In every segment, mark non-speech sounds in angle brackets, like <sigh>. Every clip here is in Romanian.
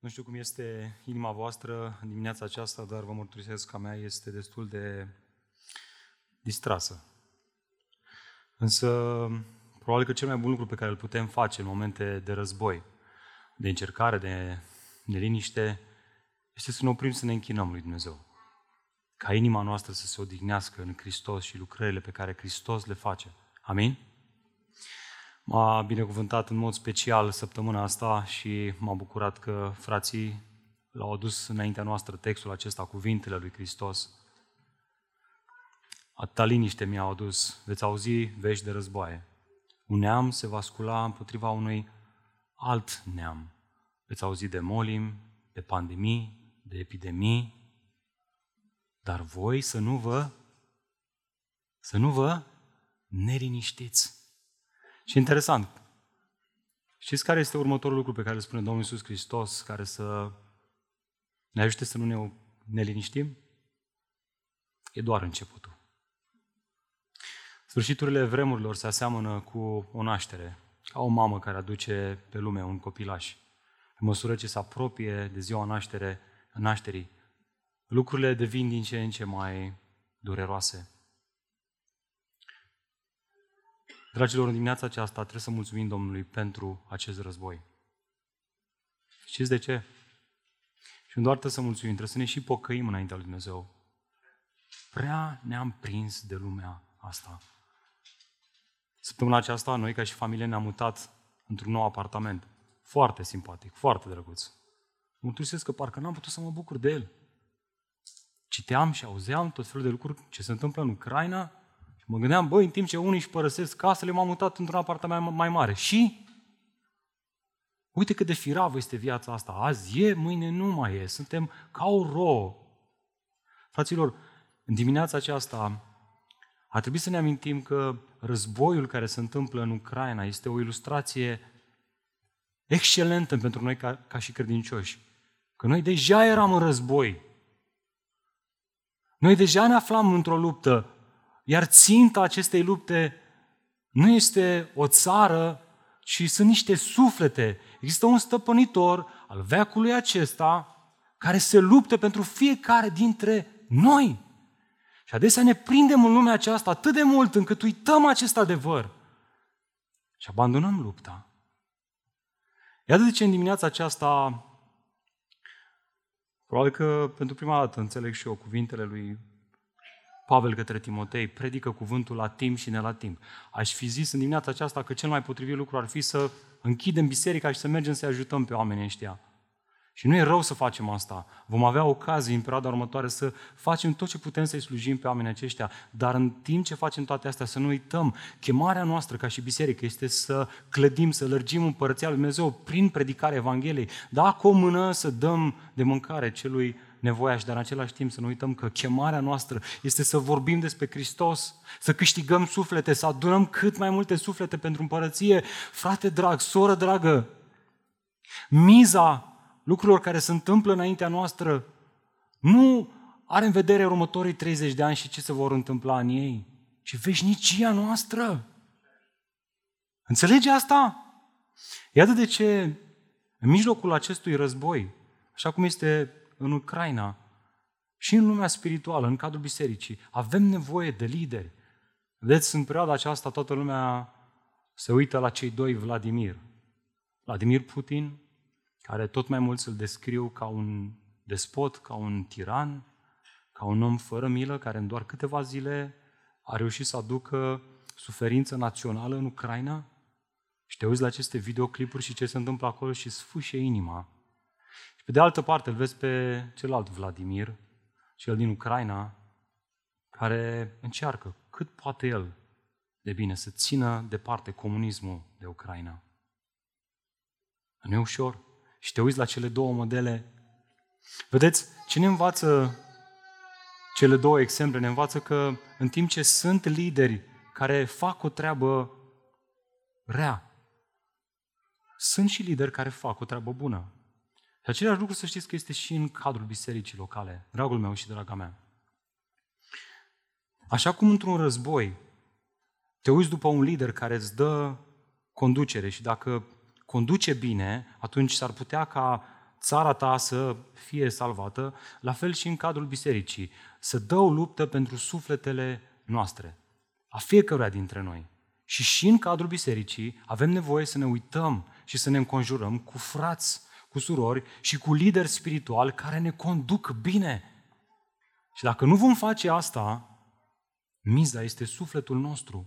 Nu știu cum este inima voastră în dimineața aceasta, dar vă mărturisesc că a mea este destul de distrasă. Însă, probabil că cel mai bun lucru pe care îl putem face în momente de război, de încercare, de neliniște, este să ne oprim să ne închinăm lui Dumnezeu. Ca inima noastră să se odihnească în Hristos și lucrările pe care Hristos le face. Amin? M-a binecuvântat în mod special săptămâna asta și m-a bucurat că frații l-au adus înaintea noastră textul acesta, cuvintele lui Hristos. Atâta liniște mi-au adus. Veți auzi vești de războaie. Un neam se va scula împotriva unui alt neam. Veți auzi de molim, de pandemii, de epidemii, dar voi să nu vă să nu vă neliniștiți. Și interesant, știți care este următorul lucru pe care îl spune Domnul Iisus Hristos, care să ne ajute să nu ne, ne liniștim? E doar începutul. Sfârșiturile vremurilor se aseamănă cu o naștere, ca o mamă care aduce pe lume un copilaș. În măsură ce se apropie de ziua naștere, nașterii, lucrurile devin din ce în ce mai dureroase. Dragilor, în dimineața aceasta trebuie să mulțumim Domnului pentru acest război. Știți de ce? Și nu doar trebuie să mulțumim, trebuie să ne și pocăim înaintea lui Dumnezeu. Prea ne-am prins de lumea asta. Săptămâna aceasta, noi ca și familie ne-am mutat într-un nou apartament. Foarte simpatic, foarte drăguț. Mărturisesc că parcă n-am putut să mă bucur de el. Citeam și auzeam tot felul de lucruri ce se întâmplă în Ucraina Mă gândeam, băi, în timp ce unii își părăsesc casele, m-am mutat într-un apartament mai mare. Și? Uite cât de firavă este viața asta. Azi e, mâine nu mai e. Suntem ca o rouă. Fraților, în dimineața aceasta a trebuit să ne amintim că războiul care se întâmplă în Ucraina este o ilustrație excelentă pentru noi ca, ca și credincioși. Că noi deja eram în război. Noi deja ne aflam într-o luptă iar ținta acestei lupte nu este o țară, ci sunt niște suflete. Există un stăpânitor al veacului acesta care se luptă pentru fiecare dintre noi. Și adesea ne prindem în lumea aceasta atât de mult încât uităm acest adevăr și abandonăm lupta. Iată de ce în dimineața aceasta, probabil că pentru prima dată înțeleg și eu cuvintele lui Pavel către Timotei, predică cuvântul la timp și ne la timp. Aș fi zis în dimineața aceasta că cel mai potrivit lucru ar fi să închidem biserica și să mergem să ajutăm pe oamenii ăștia. Și nu e rău să facem asta. Vom avea ocazii în perioada următoare să facem tot ce putem să-i slujim pe oamenii aceștia, dar în timp ce facem toate astea, să nu uităm, chemarea noastră ca și biserică este să clădim, să lărgim împărăția lui Dumnezeu prin predicarea Evangheliei, da, cu o mână să dăm de mâncare celui nevoiași, dar în același timp să nu uităm că chemarea noastră este să vorbim despre Hristos, să câștigăm suflete, să adunăm cât mai multe suflete pentru împărăție. Frate drag, soră dragă, miza lucrurilor care se întâmplă înaintea noastră nu are în vedere următorii 30 de ani și ce se vor întâmpla în ei, ci veșnicia noastră. Înțelege asta? Iată de ce, în mijlocul acestui război, așa cum este în Ucraina și în lumea spirituală, în cadrul bisericii. Avem nevoie de lideri. Vedeți, în perioada aceasta toată lumea se uită la cei doi Vladimir. Vladimir Putin, care tot mai mulți îl descriu ca un despot, ca un tiran, ca un om fără milă, care în doar câteva zile a reușit să aducă suferință națională în Ucraina. Și te uiți la aceste videoclipuri și ce se întâmplă acolo și sfâșie inima. Pe de altă parte, îl vezi pe celălalt Vladimir, cel din Ucraina, care încearcă cât poate el de bine să țină departe comunismul de Ucraina. Nu e ușor. Și te uiți la cele două modele. Vedeți, ce ne învață cele două exemple? Ne învață că în timp ce sunt lideri care fac o treabă rea, sunt și lideri care fac o treabă bună. Și același lucru să știți că este și în cadrul bisericii locale, dragul meu și draga mea. Așa cum într-un război te uiți după un lider care îți dă conducere și dacă conduce bine, atunci s-ar putea ca țara ta să fie salvată, la fel și în cadrul bisericii, să dă o luptă pentru sufletele noastre, a fiecăruia dintre noi. Și și în cadrul bisericii avem nevoie să ne uităm și să ne înconjurăm cu frați, cu surori și cu lideri spirituali care ne conduc bine. Și dacă nu vom face asta, miza este sufletul nostru.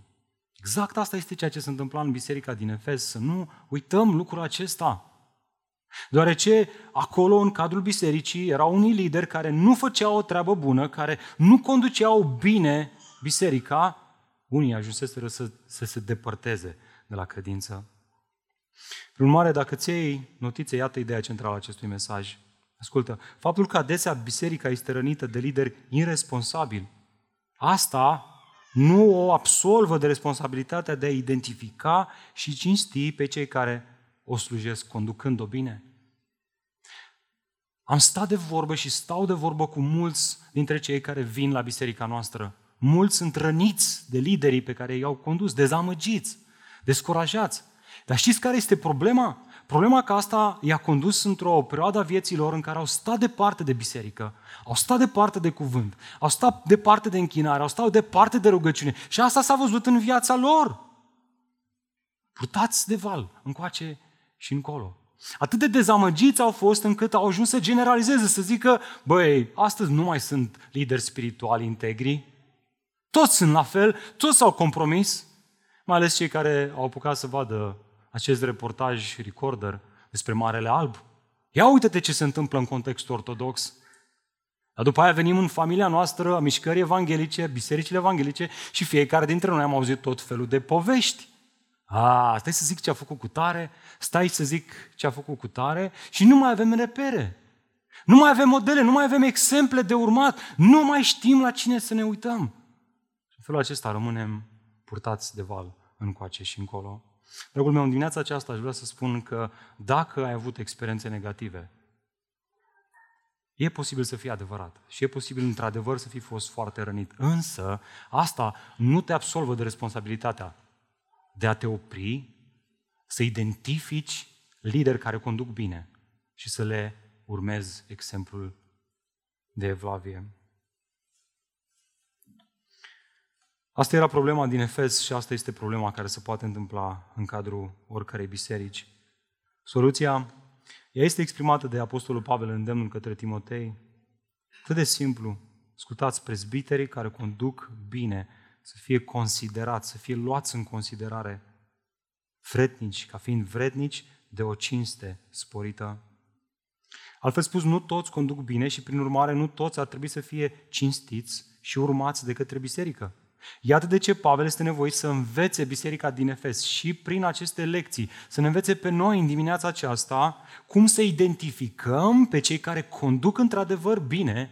Exact asta este ceea ce se întâmpla în biserica din Efes, să nu uităm lucrul acesta. Deoarece acolo, în cadrul bisericii, erau unii lideri care nu făceau o treabă bună, care nu conduceau bine biserica, unii ajunseseră să, să se depărteze de la credință. Prin urmare, dacă ți iei notițe, iată ideea centrală a acestui mesaj. Ascultă, faptul că adesea biserica este rănită de lideri irresponsabili, asta nu o absolvă de responsabilitatea de a identifica și cinsti pe cei care o slujesc conducând-o bine. Am stat de vorbă și stau de vorbă cu mulți dintre cei care vin la biserica noastră. Mulți sunt răniți de liderii pe care i-au condus, dezamăgiți, descurajați. Dar știți care este problema? Problema că asta i-a condus într-o perioadă a vieții lor în care au stat departe de biserică, au stat departe de cuvânt, au stat departe de închinare, au stat departe de rugăciune și asta s-a văzut în viața lor. Purtați de val, încoace și încolo. Atât de dezamăgiți au fost încât au ajuns să generalizeze, să zică, băi, astăzi nu mai sunt lideri spirituali integri, toți sunt la fel, toți s-au compromis, mai ales cei care au apucat să vadă acest reportaj recorder despre Marele Alb. Ia uite-te ce se întâmplă în contextul ortodox. Dar după aia venim în familia noastră, a mișcării evanghelice, bisericile evanghelice și fiecare dintre noi am auzit tot felul de povești. A, stai să zic ce a făcut cu tare, stai să zic ce a făcut cu tare și nu mai avem repere. Nu mai avem modele, nu mai avem exemple de urmat, nu mai știm la cine să ne uităm. În felul acesta rămânem purtați de val încoace și încolo. Dragul meu, în dimineața aceasta aș vrea să spun că dacă ai avut experiențe negative, e posibil să fie adevărat și e posibil într-adevăr să fi fost foarte rănit. Însă, asta nu te absolvă de responsabilitatea de a te opri, să identifici lideri care conduc bine și să le urmezi exemplul de Evlavie. Asta era problema din Efes și asta este problema care se poate întâmpla în cadrul oricărei biserici. Soluția ea este exprimată de Apostolul Pavel în îndemnul către Timotei. Atât de simplu, ascultați prezbiterii care conduc bine, să fie considerați, să fie luați în considerare vrednici, ca fiind vrednici de o cinste sporită. Altfel spus, nu toți conduc bine și, prin urmare, nu toți ar trebui să fie cinstiți și urmați de către biserică. Iată de ce Pavel este nevoit să învețe biserica din Efes și prin aceste lecții, să ne învețe pe noi în dimineața aceasta cum să identificăm pe cei care conduc într-adevăr bine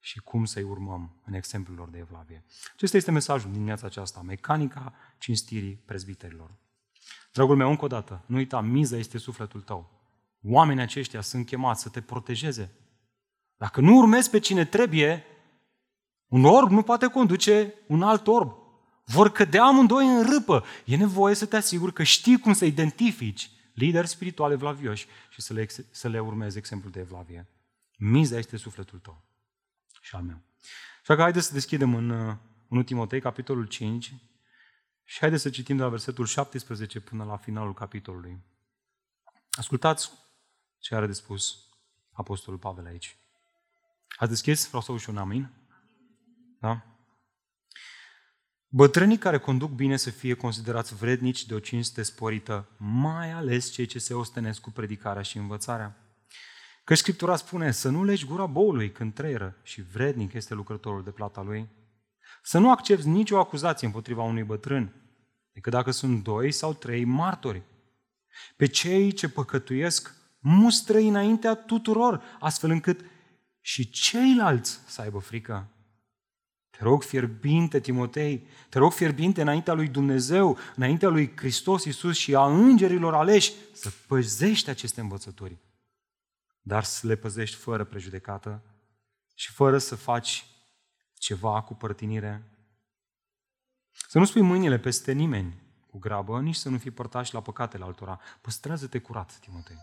și cum să-i urmăm în exemplul lor de evlavie. Acesta este mesajul din dimineața aceasta, mecanica cinstirii prezbiterilor. Dragul meu, încă o dată, nu uita, miza este sufletul tău. Oamenii aceștia sunt chemați să te protejeze. Dacă nu urmezi pe cine trebuie, un orb nu poate conduce un alt orb. Vor cădea amândoi în râpă. E nevoie să te asiguri că știi cum să identifici lideri spirituale evlavioși și să le, să le urmezi exemplul de evlavie. Miza este sufletul tău și al meu. Așa că haideți să deschidem în, uh, în Timotei, capitolul 5, și haideți să citim de la versetul 17 până la finalul capitolului. Ascultați ce are de spus Apostolul Pavel aici. Ați deschis? Vreau să auzi un amin. Da? Bătrânii care conduc bine să fie considerați vrednici de o cinste sporită, mai ales cei ce se ostenesc cu predicarea și învățarea. Că Scriptura spune să nu legi gura boului când trăieră și vrednic este lucrătorul de plata lui. Să nu accepti nicio acuzație împotriva unui bătrân, decât dacă sunt doi sau trei martori. Pe cei ce păcătuiesc, mustră înaintea tuturor, astfel încât și ceilalți să aibă frică. Te rog fierbinte, Timotei, te rog fierbinte înaintea lui Dumnezeu, înaintea lui Hristos Iisus și a îngerilor aleși să păzești aceste învățături, dar să le păzești fără prejudecată și fără să faci ceva cu părtinire. Să nu spui mâinile peste nimeni cu grabă, nici să nu fii părtași la păcatele altora. Păstrează-te curat, Timotei.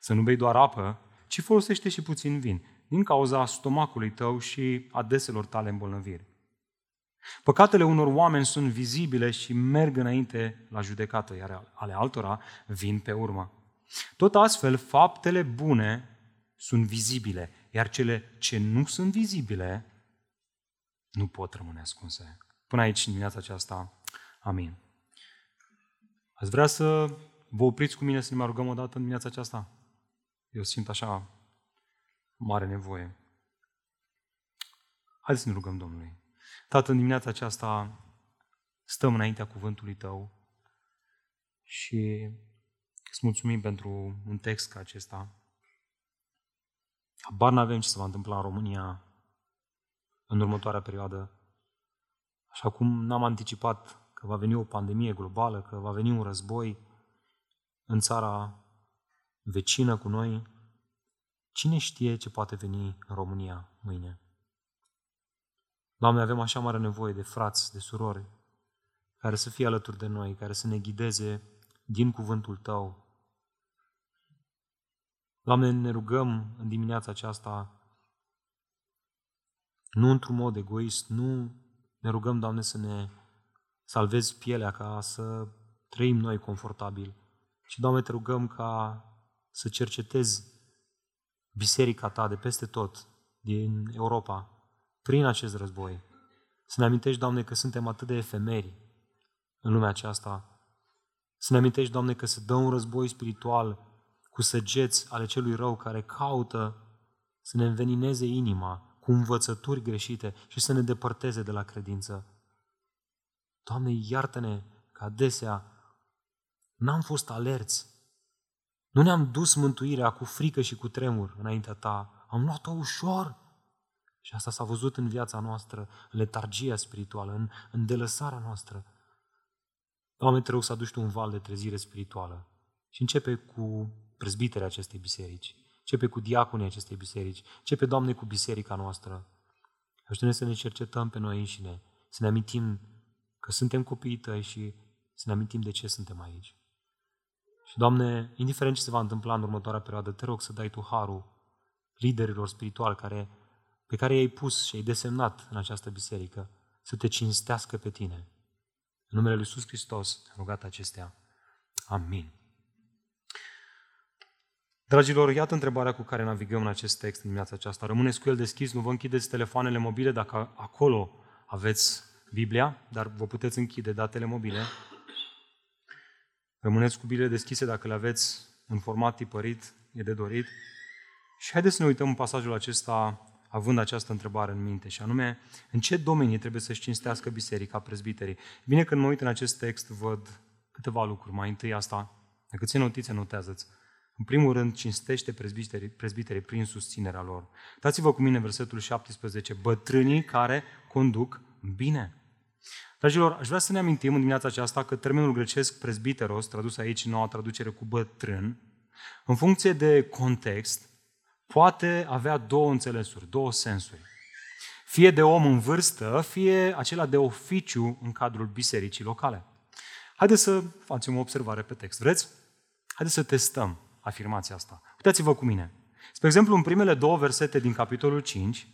să nu bei doar apă, ci folosește și puțin vin, din cauza stomacului tău și a deselor tale îmbolnăviri. Păcatele unor oameni sunt vizibile și merg înainte la judecată, iar ale altora vin pe urmă. Tot astfel, faptele bune sunt vizibile, iar cele ce nu sunt vizibile nu pot rămâne ascunse. Până aici, în dimineața aceasta, amin. Ați vrea să vă opriți cu mine să ne mai rugăm o dată în dimineața aceasta? Eu simt așa mare nevoie. Haideți să ne rugăm Domnului. Tată, în dimineața aceasta stăm înaintea cuvântului Tău și îți mulțumim pentru un text ca acesta. Habar n-avem ce se va întâmpla în România în următoarea perioadă. Așa cum n-am anticipat că va veni o pandemie globală, că va veni un război în țara vecină cu noi, cine știe ce poate veni în România mâine? Doamne, avem așa mare nevoie de frați, de surori, care să fie alături de noi, care să ne ghideze din cuvântul Tău. Doamne, ne rugăm în dimineața aceasta, nu într-un mod egoist, nu ne rugăm, Doamne, să ne salvezi pielea ca să trăim noi confortabil. Și, Doamne, te rugăm ca să cercetezi biserica Ta de peste tot, din Europa, prin acest război. Să ne amintești, Doamne, că suntem atât de efemeri în lumea aceasta. Să ne amintești, Doamne, că se dă un război spiritual cu săgeți ale celui rău care caută să ne învenineze inima cu învățături greșite și să ne depărteze de la credință. Doamne, iartă-ne că adesea n-am fost alerți. Nu ne-am dus mântuirea cu frică și cu tremur înaintea Ta. Am luat-o ușor. Și asta s-a văzut în viața noastră, în letargia spirituală, în, în delăsarea noastră. Doamne, te rog să aduci tu un val de trezire spirituală. Și începe cu prezbiterea acestei biserici. Începe cu diaconii acestei biserici. Începe, Doamne, cu biserica noastră. Ajută-ne să ne cercetăm pe noi înșine, să ne amintim că suntem copiii tăi și să ne amintim de ce suntem aici. Și, Doamne, indiferent ce se va întâmpla în următoarea perioadă, te rog să dai Tu harul liderilor spirituali care, pe care i-ai pus și ai desemnat în această biserică, să te cinstească pe Tine. În numele Lui Iisus Hristos, rugat acestea. Amin. Dragilor, iată întrebarea cu care navigăm în acest text în dimineața aceasta. Rămâneți cu el deschis, nu vă închideți telefoanele mobile dacă acolo aveți Biblia, dar vă puteți închide datele mobile. Rămâneți cu Biblie deschise dacă le aveți în format tipărit, e de dorit. Și haideți să ne uităm în pasajul acesta având această întrebare în minte, și anume, în ce domenii trebuie să-și cinstească biserica, prezbiterii? Bine, când mă uit în acest text, văd câteva lucruri. Mai întâi asta, dacă ții notițe, notează-ți. În primul rând, cinstește prezbiterii, prezbiterii prin susținerea lor. Dați-vă cu mine versetul 17. Bătrânii care conduc bine. Dragilor, aș vrea să ne amintim în dimineața aceasta că termenul grecesc presbiteros, tradus aici în noua traducere cu bătrân, în funcție de context, poate avea două înțelesuri, două sensuri. Fie de om în vârstă, fie acela de oficiu în cadrul bisericii locale. Haideți să facem o observare pe text. Vreți? Haideți să testăm afirmația asta. Uitați-vă cu mine. Spre exemplu, în primele două versete din capitolul 5,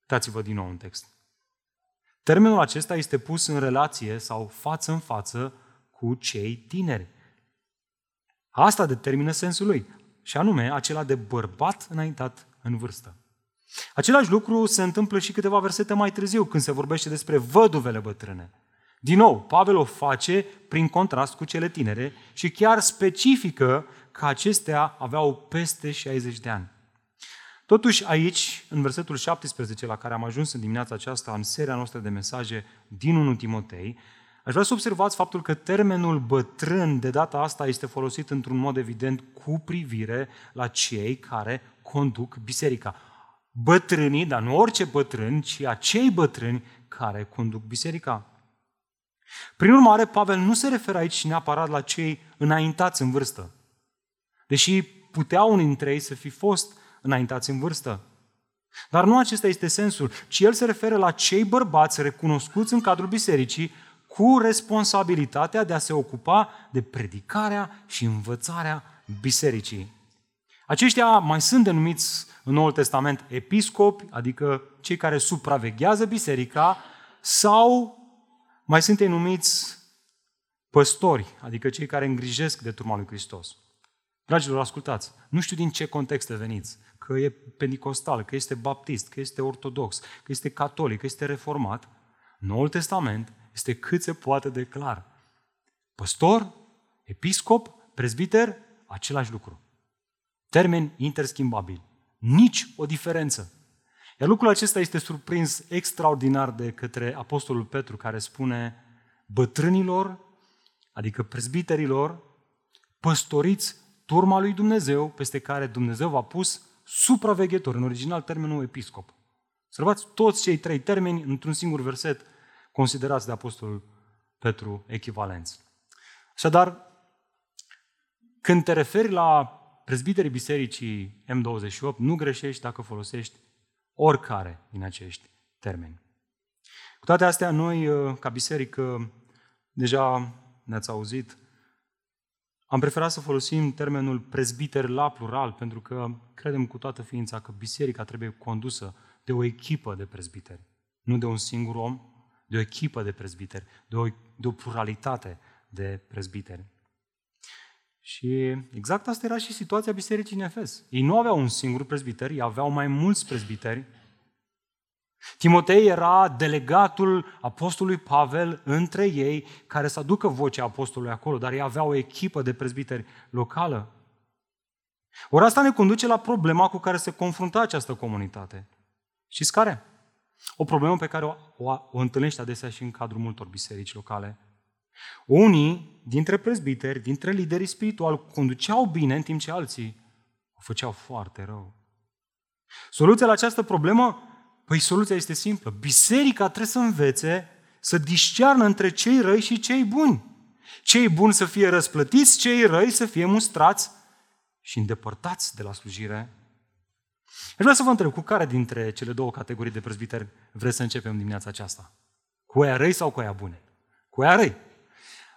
uitați-vă din nou în text. Termenul acesta este pus în relație sau față în față cu cei tineri. Asta determină sensul lui, și anume acela de bărbat înaintat în vârstă. Același lucru se întâmplă și câteva versete mai târziu, când se vorbește despre văduvele bătrâne. Din nou, Pavel o face prin contrast cu cele tinere și chiar specifică că acestea aveau peste 60 de ani. Totuși aici, în versetul 17 la care am ajuns în dimineața aceasta, în seria noastră de mesaje din 1 Timotei, aș vrea să observați faptul că termenul bătrân de data asta este folosit într-un mod evident cu privire la cei care conduc biserica. Bătrânii, dar nu orice bătrâni, ci acei bătrâni care conduc biserica. Prin urmare, Pavel nu se referă aici neapărat la cei înaintați în vârstă, deși puteau unii dintre ei să fi fost înaintați în vârstă. Dar nu acesta este sensul, ci el se referă la cei bărbați recunoscuți în cadrul bisericii cu responsabilitatea de a se ocupa de predicarea și învățarea bisericii. Aceștia mai sunt denumiți în Noul Testament episcopi, adică cei care supraveghează biserica, sau mai sunt ei numiți păstori, adică cei care îngrijesc de turma lui Hristos. Dragilor, ascultați, nu știu din ce context veniți, că e pentecostal, că este baptist, că este ortodox, că este catolic, că este reformat. Noul Testament este cât se poate de clar. Păstor, episcop, prezbiter, același lucru. Termeni interschimbabili. Nici o diferență. Iar lucrul acesta este surprins extraordinar de către Apostolul Petru, care spune bătrânilor, adică prezbiterilor, păstoriți turma lui Dumnezeu, peste care Dumnezeu v-a pus supraveghetor, în original termenul episcop. Observați toți cei trei termeni într-un singur verset considerați de Apostolul Petru echivalenți. Așadar, când te referi la prezbiterii bisericii M28, nu greșești dacă folosești oricare din acești termeni. Cu toate astea, noi, uh, ca biserică, deja ne-ați auzit, am preferat să folosim termenul prezbiter la plural, pentru că credem cu toată ființa că biserica trebuie condusă de o echipă de prezbiteri, nu de un singur om, de o echipă de prezbiteri, de o, de o pluralitate de prezbiteri. Și exact asta era și situația bisericii în Efes. Ei nu aveau un singur prezbiter, ei aveau mai mulți prezbiteri. Timotei era delegatul apostolului Pavel între ei care să aducă vocea apostolului acolo, dar ei aveau o echipă de prezbiteri locală. Ori asta ne conduce la problema cu care se confrunta această comunitate. Știți care? O problemă pe care o, o, o întâlnește adesea și în cadrul multor biserici locale. Unii dintre prezbiteri, dintre liderii spirituali, conduceau bine, în timp ce alții o făceau foarte rău. Soluția la această problemă? Păi soluția este simplă. Biserica trebuie să învețe să discearnă între cei răi și cei buni. Cei buni să fie răsplătiți, cei răi să fie mustrați și îndepărtați de la slujire. Aș vrea să vă întreb, cu care dintre cele două categorii de prezbiteri vreți să începem dimineața aceasta? Cu aia răi sau cu aia bune? Cu aia răi.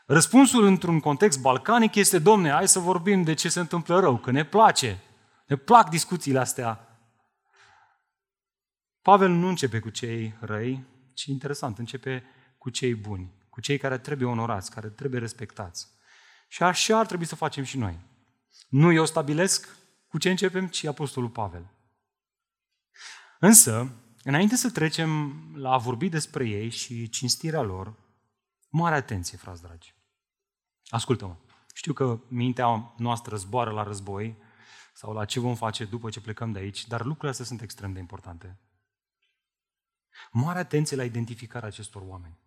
Răspunsul într-un context balcanic este, domne, hai să vorbim de ce se întâmplă rău, că ne place. Ne plac discuțiile astea. Pavel nu începe cu cei răi, ci interesant, începe cu cei buni, cu cei care trebuie onorați, care trebuie respectați. Și așa ar trebui să facem și noi. Nu eu stabilesc cu ce începem, ci Apostolul Pavel. Însă, înainte să trecem la a vorbi despre ei și cinstirea lor, mare atenție, frați dragi. Ascultă-mă. Știu că mintea noastră zboară la război sau la ce vom face după ce plecăm de aici, dar lucrurile astea sunt extrem de importante. Mare atenție la identificarea acestor oameni.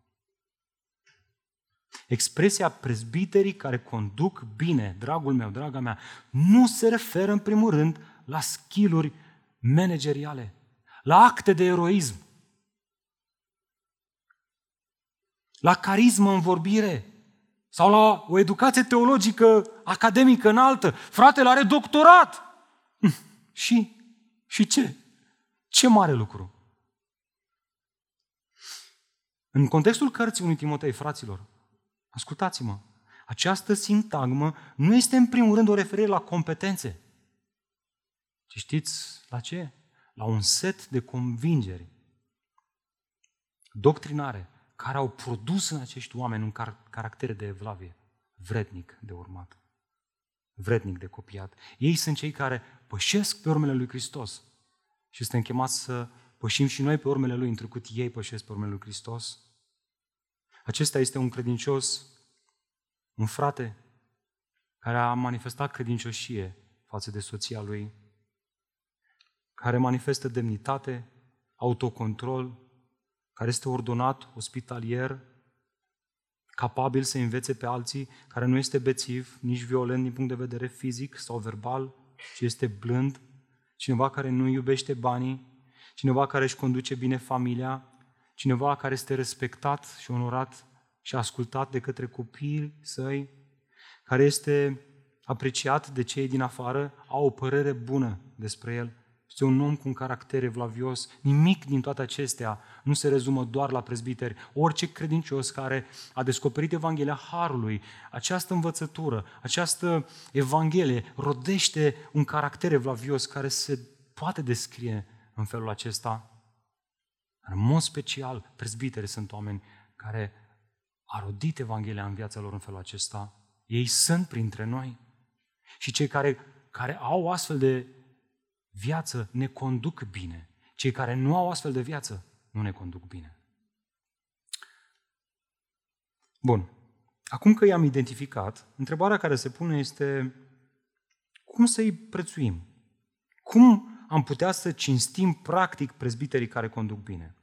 Expresia prezbiterii care conduc bine, dragul meu, draga mea, nu se referă în primul rând la skill manageriale, la acte de eroism, la carismă în vorbire, sau la o educație teologică academică înaltă. Fratele are doctorat. Și? Și ce? Ce mare lucru! În contextul cărții unui Timotei, fraților, ascultați-mă, această sintagmă nu este în primul rând o referire la competențe. Și știți la ce? La un set de convingeri doctrinare care au produs în acești oameni un car- caracter de evlavie, vrednic de urmat, vrednic de copiat. Ei sunt cei care pășesc pe urmele lui Hristos și suntem chemați să pășim și noi pe urmele lui, întrucât ei pășesc pe urmele lui Hristos. Acesta este un credincios, un frate care a manifestat credincioșie față de soția lui, care manifestă demnitate, autocontrol, care este ordonat, ospitalier, capabil să învețe pe alții, care nu este bețiv, nici violent din punct de vedere fizic sau verbal, ci este blând, cineva care nu iubește banii, cineva care își conduce bine familia, cineva care este respectat și onorat și ascultat de către copiii săi, care este apreciat de cei din afară, au o părere bună despre el este un om cu un caracter evlavios. Nimic din toate acestea nu se rezumă doar la prezbiteri. Orice credincios care a descoperit Evanghelia Harului, această învățătură, această Evanghelie rodește un caracter evlavios care se poate descrie în felul acesta. În mod special, prezbiteri sunt oameni care a rodit Evanghelia în viața lor în felul acesta. Ei sunt printre noi. Și cei care, care au astfel de viață ne conduc bine. Cei care nu au astfel de viață nu ne conduc bine. Bun. Acum că i-am identificat, întrebarea care se pune este cum să-i prețuim? Cum am putea să cinstim practic prezbiterii care conduc bine?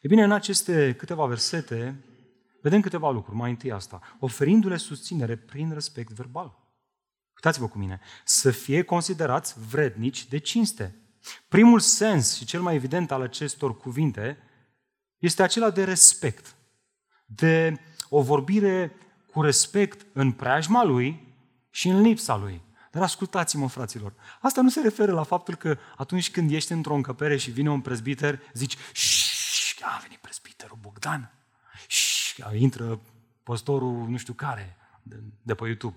E bine, în aceste câteva versete vedem câteva lucruri. Mai întâi asta, oferindu-le susținere prin respect verbal. Uitați-vă cu mine. Să fie considerați vrednici de cinste. Primul sens și cel mai evident al acestor cuvinte este acela de respect. De o vorbire cu respect în preajma lui și în lipsa lui. Dar ascultați-mă, fraților, asta nu se referă la faptul că atunci când ești într-o încăpere și vine un prezbiter, zici, a venit prezbiterul Bogdan, intră păstorul nu știu care de, de pe YouTube.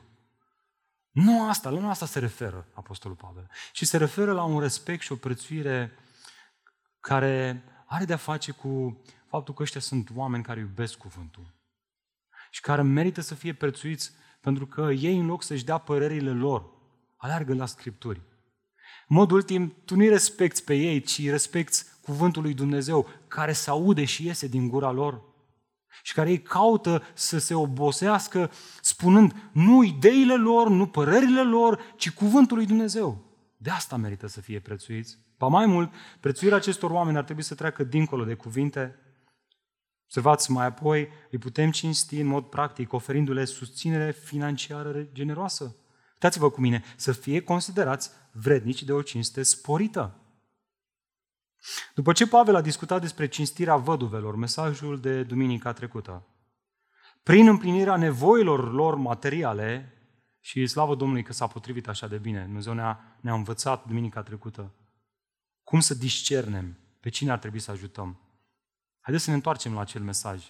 Nu asta, la nu asta se referă Apostolul Pavel. Și se referă la un respect și o prețuire care are de-a face cu faptul că ăștia sunt oameni care iubesc cuvântul și care merită să fie prețuiți pentru că ei, în loc să-și dea părerile lor, aleargă la Scripturi. În mod ultim, tu nu-i respecti pe ei, ci respecti cuvântul lui Dumnezeu, care se aude și iese din gura lor și care ei caută să se obosească spunând nu ideile lor, nu părerile lor, ci cuvântul lui Dumnezeu. De asta merită să fie prețuiți. Pa mai mult, prețuirea acestor oameni ar trebui să treacă dincolo de cuvinte. Observați mai apoi, îi putem cinsti în mod practic, oferindu-le susținere financiară generoasă. Uitați-vă cu mine, să fie considerați vrednici de o cinste sporită. După ce Pavel a discutat despre cinstirea văduvelor, mesajul de duminica trecută, prin împlinirea nevoilor lor materiale, și slavă Domnului că s-a potrivit așa de bine, Dumnezeu ne-a, ne-a învățat duminica trecută, cum să discernem pe cine ar trebui să ajutăm. Haideți să ne întoarcem la acel mesaj,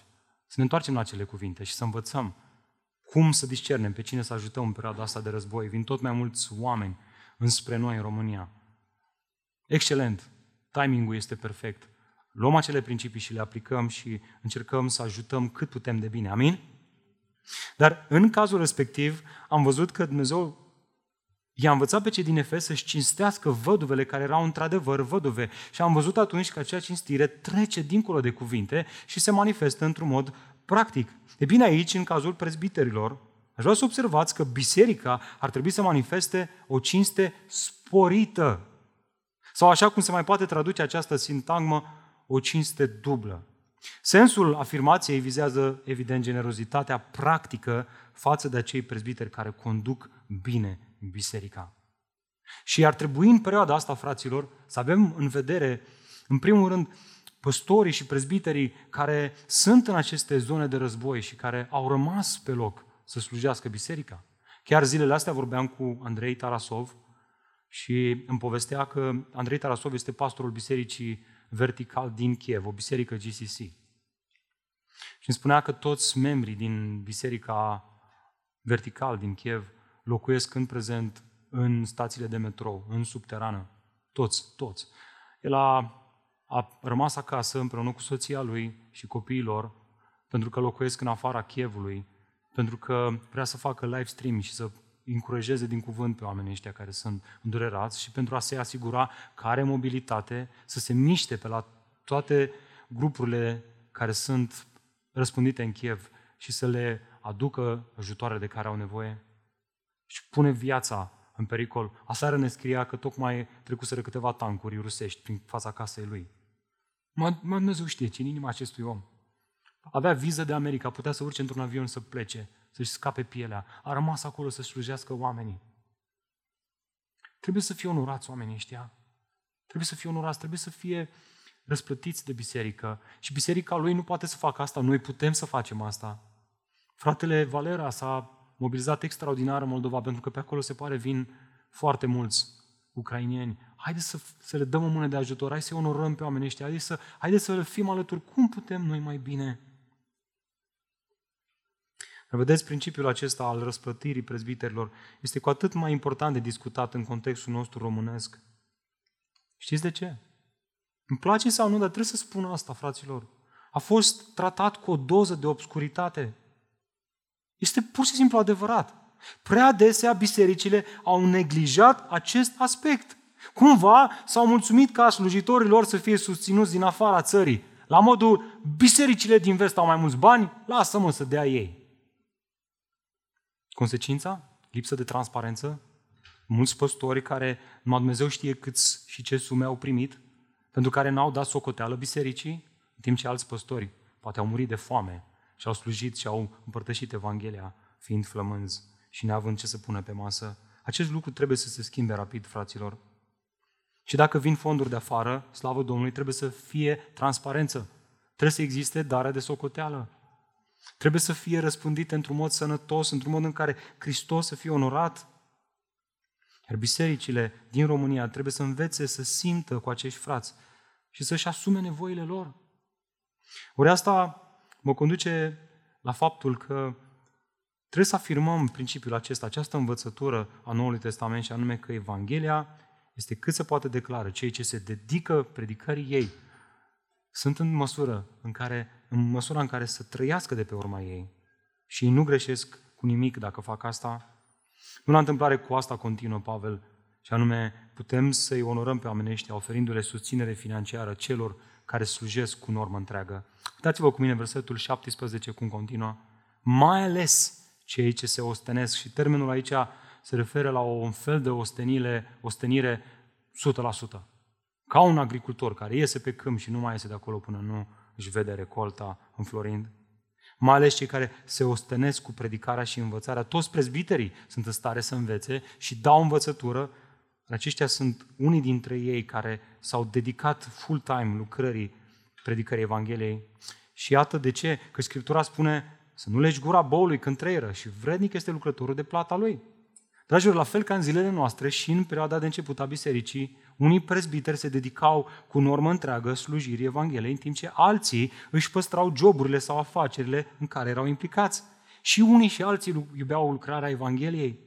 să ne întoarcem la acele cuvinte și să învățăm cum să discernem pe cine să ajutăm în perioada asta de război. Vin tot mai mulți oameni înspre noi în România. Excelent! timingul este perfect. Luăm acele principii și le aplicăm și încercăm să ajutăm cât putem de bine. Amin? Dar în cazul respectiv am văzut că Dumnezeu i-a învățat pe cei din Efes să-și cinstească văduvele care erau într-adevăr văduve. Și am văzut atunci că acea cinstire trece dincolo de cuvinte și se manifestă într-un mod practic. E bine aici, în cazul prezbiterilor, aș vrea să observați că biserica ar trebui să manifeste o cinste sporită sau așa cum se mai poate traduce această sintagmă, o cinste dublă. Sensul afirmației vizează, evident, generozitatea practică față de acei prezbiteri care conduc bine biserica. Și ar trebui în perioada asta, fraților, să avem în vedere, în primul rând, păstorii și prezbiterii care sunt în aceste zone de război și care au rămas pe loc să slujească biserica. Chiar zilele astea vorbeam cu Andrei Tarasov, și îmi povestea că Andrei Tarasov este pastorul bisericii vertical din Kiev, o biserică GCC. Și îmi spunea că toți membrii din biserica vertical din Kiev locuiesc în prezent în stațiile de metrou, în subterană. Toți, toți. El a, a rămas acasă împreună cu soția lui și copiilor pentru că locuiesc în afara Kievului, pentru că vrea să facă live stream și să încurajeze din cuvânt pe oamenii ăștia care sunt îndurerați și pentru a se asigura că are mobilitate, să se miște pe la toate grupurile care sunt răspândite în Kiev și să le aducă ajutoare de care au nevoie și pune viața în pericol. Aseară ne scria că tocmai trecuseră câteva tancuri rusești prin fața casei lui. Mă, mă Dumnezeu știe ce în inima acestui om. Avea viză de America, putea să urce într-un avion să plece să-și scape pielea. A rămas acolo să slujească oamenii. Trebuie să fie onorați oamenii ăștia. Trebuie să fie onorați, trebuie să fie răsplătiți de biserică. Și biserica lui nu poate să facă asta, noi putem să facem asta. Fratele Valera s-a mobilizat extraordinar în Moldova, pentru că pe acolo se pare vin foarte mulți ucrainieni, haideți să, să le dăm o mână de ajutor, hai să onorăm pe oamenii ăștia, haideți să, haideți să le fim alături, cum putem noi mai bine? Dar vedeți, principiul acesta al răsplătirii prezbiterilor este cu atât mai important de discutat în contextul nostru românesc. Știți de ce? Îmi place sau nu, dar trebuie să spun asta, fraților. A fost tratat cu o doză de obscuritate. Este pur și simplu adevărat. Prea desea bisericile au neglijat acest aspect. Cumva s-au mulțumit ca slujitorii lor să fie susținuți din afara țării. La modul, bisericile din vest au mai mulți bani, lasă-mă să dea ei. Consecința? Lipsă de transparență? Mulți păstori care numai Dumnezeu știe câți și ce sume au primit, pentru care n-au dat socoteală bisericii, în timp ce alți păstori poate au murit de foame și au slujit și au împărtășit Evanghelia fiind flămânzi și neavând ce să pună pe masă. Acest lucru trebuie să se schimbe rapid, fraților. Și dacă vin fonduri de afară, slavă Domnului, trebuie să fie transparență. Trebuie să existe dare de socoteală. Trebuie să fie răspândite într-un mod sănătos, într-un mod în care Hristos să fie onorat. Iar bisericile din România trebuie să învețe să simtă cu acești frați și să-și asume nevoile lor. Ori asta mă conduce la faptul că trebuie să afirmăm principiul acesta, această învățătură a Noului Testament și anume că Evanghelia este cât se poate declară. Cei ce se dedică predicării ei sunt în măsură în, care, în măsura în care să trăiască de pe urma ei. Și ei nu greșesc cu nimic dacă fac asta. Nu la întâmplare cu asta continuă Pavel, și anume putem să-i onorăm pe oamenii ăștia oferindu-le susținere financiară celor care slujesc cu normă întreagă. Uitați-vă cu mine versetul 17 cum continuă. Mai ales cei ce se ostenesc și termenul aici se referă la un fel de ostenire, ostenire 100%. Ca un agricultor care iese pe câmp și nu mai iese de acolo până nu își vede recolta înflorind. Mai ales cei care se ostenesc cu predicarea și învățarea. Toți prezbiterii sunt în stare să învețe și dau învățătură. Aceștia sunt unii dintre ei care s-au dedicat full-time lucrării predicării Evangheliei. Și iată de ce, că Scriptura spune să nu legi gura boului când trăieră și vrednic este lucrătorul de plata lui. Dragilor, la fel ca în zilele noastre și în perioada de început a bisericii, unii prezbiteri se dedicau cu normă întreagă slujirii Evangheliei, în timp ce alții își păstrau joburile sau afacerile în care erau implicați. Și unii și alții iubeau lucrarea Evangheliei.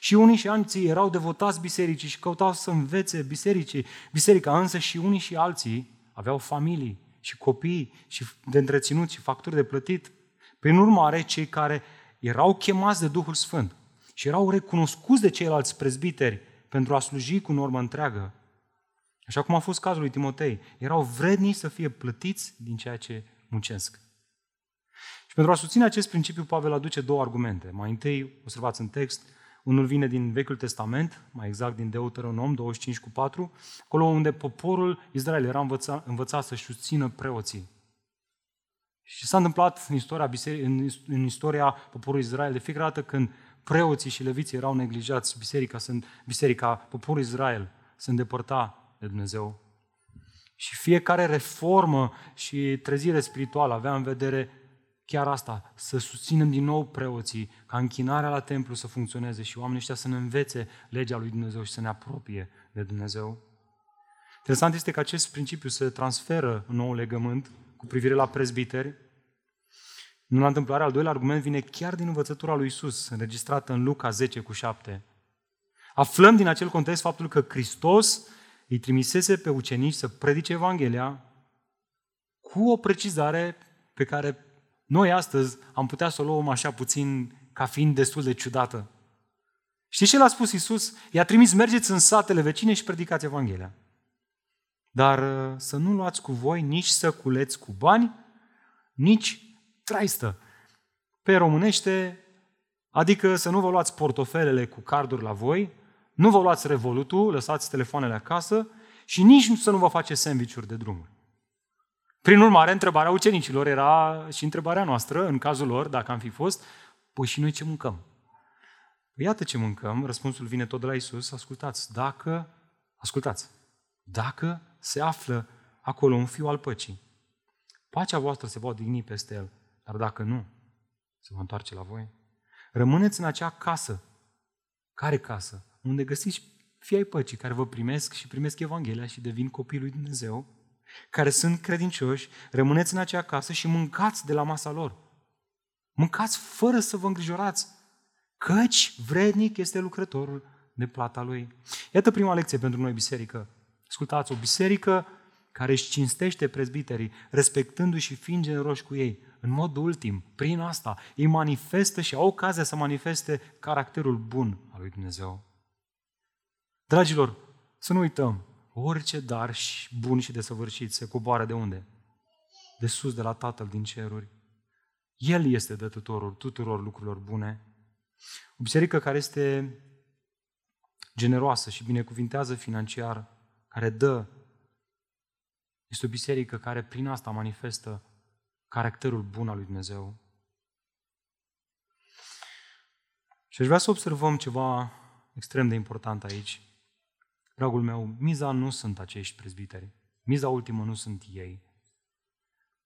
Și unii și alții erau devotați bisericii și căutau să învețe bisericii. Biserica însă și unii și alții aveau familii și copii și de întreținut și facturi de plătit. Prin urmare, cei care erau chemați de Duhul Sfânt și erau recunoscuți de ceilalți prezbiteri pentru a sluji cu normă întreagă, așa cum a fost cazul lui Timotei, erau vredni să fie plătiți din ceea ce muncesc. Și pentru a susține acest principiu, Pavel aduce două argumente. Mai întâi, observați în text, unul vine din Vechiul Testament, mai exact din Deuteronom 25 cu 4, acolo unde poporul Israel era învățat, învățat să-și susțină preoții. Și s-a întâmplat în istoria, biseric- în, în istoria poporului Israel de fiecare dată când preoții și leviții erau neglijați, biserica, sunt, biserica poporul Israel se îndepărta de Dumnezeu. Și fiecare reformă și trezire spirituală avea în vedere chiar asta, să susținem din nou preoții, ca închinarea la templu să funcționeze și oamenii ăștia să ne învețe legea lui Dumnezeu și să ne apropie de Dumnezeu. Interesant este că acest principiu se transferă în nou legământ cu privire la prezbiteri. Nu la întâmplare, al doilea argument vine chiar din învățătura lui Isus, înregistrată în Luca 10 cu 7. Aflăm din acel context faptul că Hristos îi trimisese pe ucenici să predice Evanghelia cu o precizare pe care noi astăzi am putea să o luăm așa puțin ca fiind destul de ciudată. Știți ce l-a spus Isus? I-a trimis, mergeți în satele vecine și predicați Evanghelia. Dar uh, să nu luați cu voi nici să culeți cu bani, nici traistă. Pe românește, adică să nu vă luați portofelele cu carduri la voi, nu vă luați revolutul, lăsați telefoanele acasă și nici să nu vă faceți sandvișuri de drumuri. Prin urmare, întrebarea ucenicilor era și întrebarea noastră, în cazul lor, dacă am fi fost, păi și noi ce mâncăm? Păi iată ce mâncăm, răspunsul vine tot de la Isus, ascultați, dacă, ascultați, dacă se află acolo un fiu al păcii, pacea voastră se va odihni peste el, dar dacă nu, se va întoarce la voi. Rămâneți în acea casă. Care casă? Unde găsiți fii ai păcii care vă primesc și primesc Evanghelia și devin copii lui Dumnezeu, care sunt credincioși, rămâneți în acea casă și mâncați de la masa lor. Mâncați fără să vă îngrijorați, căci vrednic este lucrătorul de plata lui. Iată prima lecție pentru noi, biserică. Ascultați, o biserică care își cinstește prezbiterii, respectându-și și fiind generoși cu ei. În mod ultim, prin asta, ei manifestă și au ocazia să manifeste caracterul bun al lui Dumnezeu. Dragilor, să nu uităm, orice dar și bun și desăvârșit se coboară de unde? De sus, de la Tatăl din ceruri. El este dătătorul tuturor lucrurilor bune. O biserică care este generoasă și binecuvintează financiar, care dă, este o biserică care prin asta manifestă caracterul bun al lui Dumnezeu. Și aș vrea să observăm ceva extrem de important aici. Dragul meu, miza nu sunt acești prezbiteri. Miza ultimă nu sunt ei.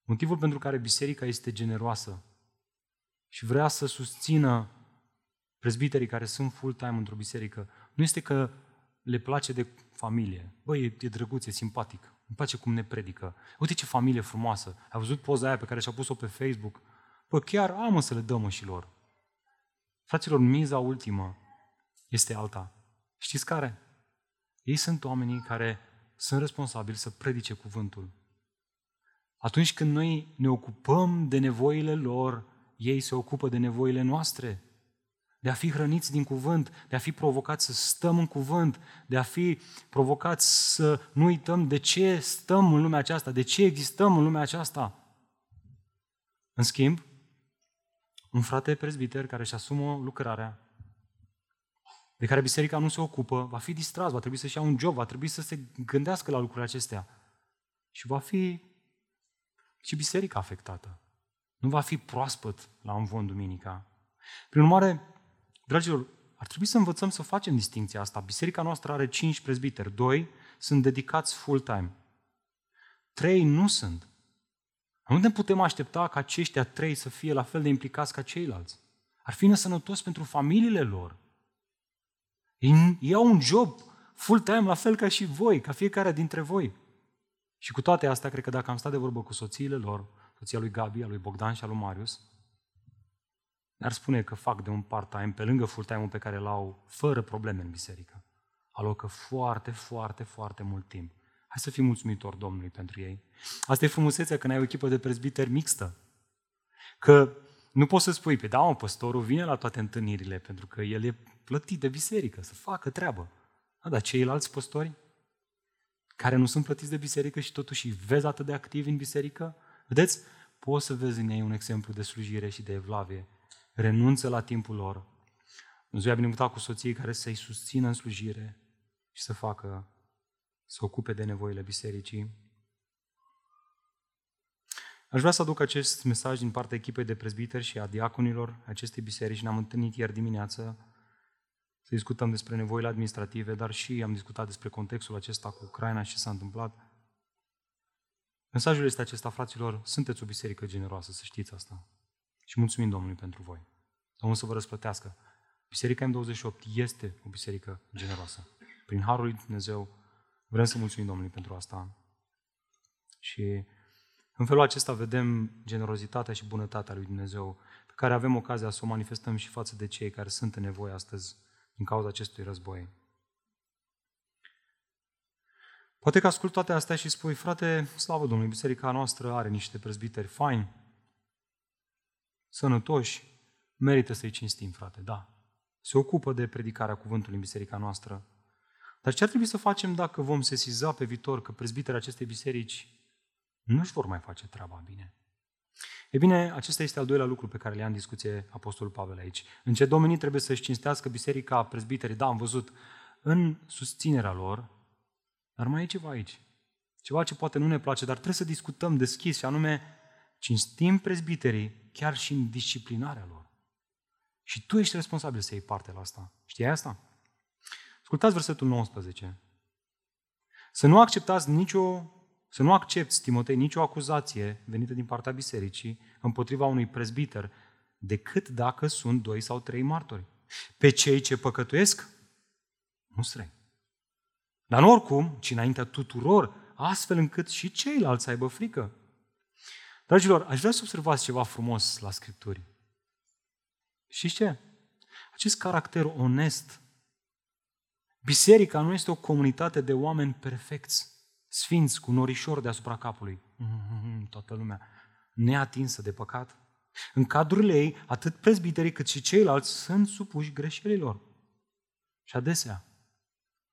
Motivul pentru care biserica este generoasă și vrea să susțină prezbiterii care sunt full-time într-o biserică, nu este că le place de familie. Băi, e, e drăguț, e simpatic. Îmi place cum ne predică. Uite ce familie frumoasă. Ai văzut poza aia pe care și-a pus-o pe Facebook? Bă, chiar am să le dăm și lor. Fraților, miza ultimă este alta. Știți care? Ei sunt oamenii care sunt responsabili să predice cuvântul. Atunci când noi ne ocupăm de nevoile lor, ei se ocupă de nevoile noastre. De a fi hrăniți din cuvânt, de a fi provocați să stăm în cuvânt, de a fi provocați să nu uităm de ce stăm în lumea aceasta, de ce existăm în lumea aceasta. În schimb, un frate prezbiter care își asumă lucrarea de care biserica nu se ocupă, va fi distras, va trebui să-și ia un job, va trebui să se gândească la lucrurile acestea. Și va fi și biserica afectată. Nu va fi proaspăt la un von duminica. Prin urmare, dragilor, ar trebui să învățăm să facem distinția asta. Biserica noastră are cinci prezbiteri, doi sunt dedicați full-time. Trei nu sunt. Nu ne putem aștepta ca aceștia trei să fie la fel de implicați ca ceilalți. Ar fi nesănătos pentru familiile lor. Ei iau un job full-time la fel ca și voi, ca fiecare dintre voi. Și cu toate astea, cred că dacă am stat de vorbă cu soțiile lor, soția lui Gabi, a lui Bogdan și a lui Marius, ne-ar spune că fac de un part-time pe lângă full-time-ul pe care l-au fără probleme în biserică. Alocă foarte, foarte, foarte mult timp. Hai să fim mulțumitori Domnului pentru ei. Asta e frumusețea când ai o echipă de prezbiteri mixtă. Că nu poți să spui, pe da, mă, păstorul vine la toate întâlnirile, pentru că el e plătit de biserică, să facă treabă. Da, dar ceilalți păstori, care nu sunt plătiți de biserică și totuși vezi atât de activi în biserică, vedeți, poți să vezi în ei un exemplu de slujire și de evlavie. Renunță la timpul lor. Dumnezeu a binecuvântat cu soții care să-i susțină în slujire și să facă, să ocupe de nevoile bisericii. Aș vrea să aduc acest mesaj din partea echipei de prezbiteri și a diaconilor acestei biserici. Ne-am întâlnit ieri dimineață să discutăm despre nevoile administrative, dar și am discutat despre contextul acesta cu Ucraina și ce s-a întâmplat. Mesajul este acesta, fraților, sunteți o biserică generoasă, să știți asta. Și mulțumim Domnului pentru voi. Domnul să vă răsplătească. Biserica M28 este o biserică generoasă. Prin Harul lui Dumnezeu vrem să mulțumim Domnului pentru asta. Și în felul acesta vedem generozitatea și bunătatea lui Dumnezeu, pe care avem ocazia să o manifestăm și față de cei care sunt în nevoie astăzi din cauza acestui război. Poate că ascult toate astea și spui, frate, slavă Domnului, biserica noastră are niște prezbiteri faini, sănătoși, merită să-i cinstim, frate, da. Se ocupă de predicarea cuvântului în biserica noastră. Dar ce ar trebui să facem dacă vom sesiza pe viitor că prezbiterii acestei biserici nu își vor mai face treaba bine? E bine, acesta este al doilea lucru pe care le-a în discuție Apostolul Pavel aici. În ce domenii trebuie să-și cinstească biserica, prezbiterii? Da, am văzut în susținerea lor, dar mai e ceva aici. Ceva ce poate nu ne place, dar trebuie să discutăm deschis și anume cinstim prezbiterii chiar și în disciplinarea lor. Și tu ești responsabil să iei parte la asta. Știi asta? Ascultați versetul 19. Să nu acceptați nicio să nu accepti, Timotei, nicio acuzație venită din partea bisericii împotriva unui prezbiter, decât dacă sunt doi sau trei martori. Pe cei ce păcătuiesc, nu străi. Dar nu oricum, ci înaintea tuturor, astfel încât și ceilalți să aibă frică. Dragilor, aș vrea să observați ceva frumos la Scripturi. Și ce? Acest caracter onest. Biserica nu este o comunitate de oameni perfecți, sfinți, cu norișor deasupra capului. Mm-hmm, toată lumea neatinsă de păcat. În cadrurile ei, atât prezbiterii cât și ceilalți sunt supuși greșelilor. Și adesea,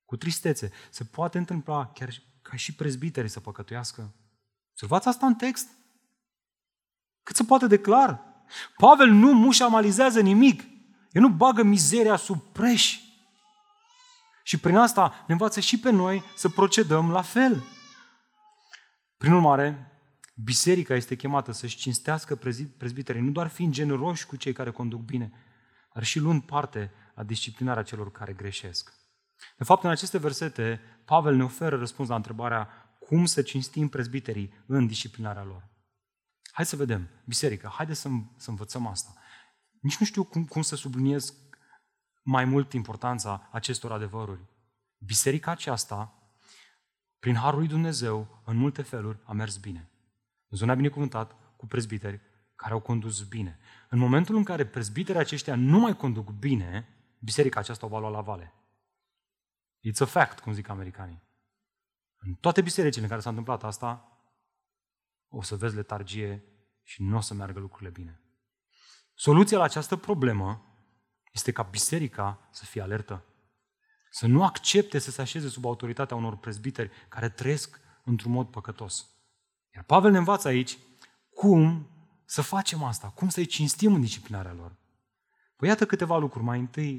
cu tristețe, se poate întâmpla chiar ca și prezbiterii să păcătuiască. Observați asta în text. Cât se poate de clar. Pavel nu mușamalizează nimic. El nu bagă mizeria sub preș. Și prin asta ne învață și pe noi să procedăm la fel. Prin urmare, biserica este chemată să-și cinstească prezbiterii, nu doar fiind generoși cu cei care conduc bine, dar și luând parte la disciplinarea celor care greșesc. De fapt, în aceste versete, Pavel ne oferă răspuns la întrebarea cum să cinstim prezbiterii în disciplinarea lor. Hai să vedem, biserică, haide să, să învățăm asta. Nici nu știu cum, cum să subliniez mai mult importanța acestor adevăruri. Biserica aceasta, prin Harul lui Dumnezeu, în multe feluri, a mers bine. Dumnezeu ne-a binecuvântat cu prezbiteri care au condus bine. În momentul în care prezbiterii aceștia nu mai conduc bine, biserica aceasta o va lua la vale. It's a fact, cum zic americanii. În toate bisericile în care s-a întâmplat asta, o să vezi letargie și nu o să meargă lucrurile bine. Soluția la această problemă este ca biserica să fie alertă. Să nu accepte să se așeze sub autoritatea unor prezbiteri care trăiesc într-un mod păcătos. Iar Pavel ne învață aici cum să facem asta, cum să-i cinstim în disciplinarea lor. Păi iată câteva lucruri. Mai întâi,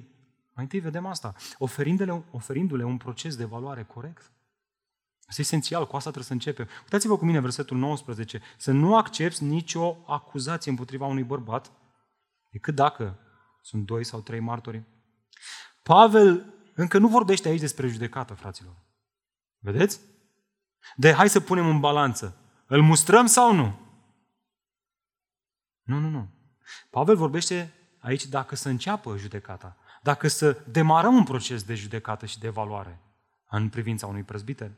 mai întâi vedem asta. Oferindu-le, oferindu-le un proces de evaluare corect. Asta e esențial, cu asta trebuie să începem. Uitați-vă cu mine versetul 19. Să nu accepti nicio acuzație împotriva unui bărbat, decât dacă sunt doi sau trei martori. Pavel încă nu vorbește aici despre judecată, fraților. Vedeți? De hai să punem în balanță. Îl mustrăm sau nu? Nu, nu, nu. Pavel vorbește aici dacă să înceapă judecata, dacă să demarăm un proces de judecată și de evaluare în privința unui prezbiter.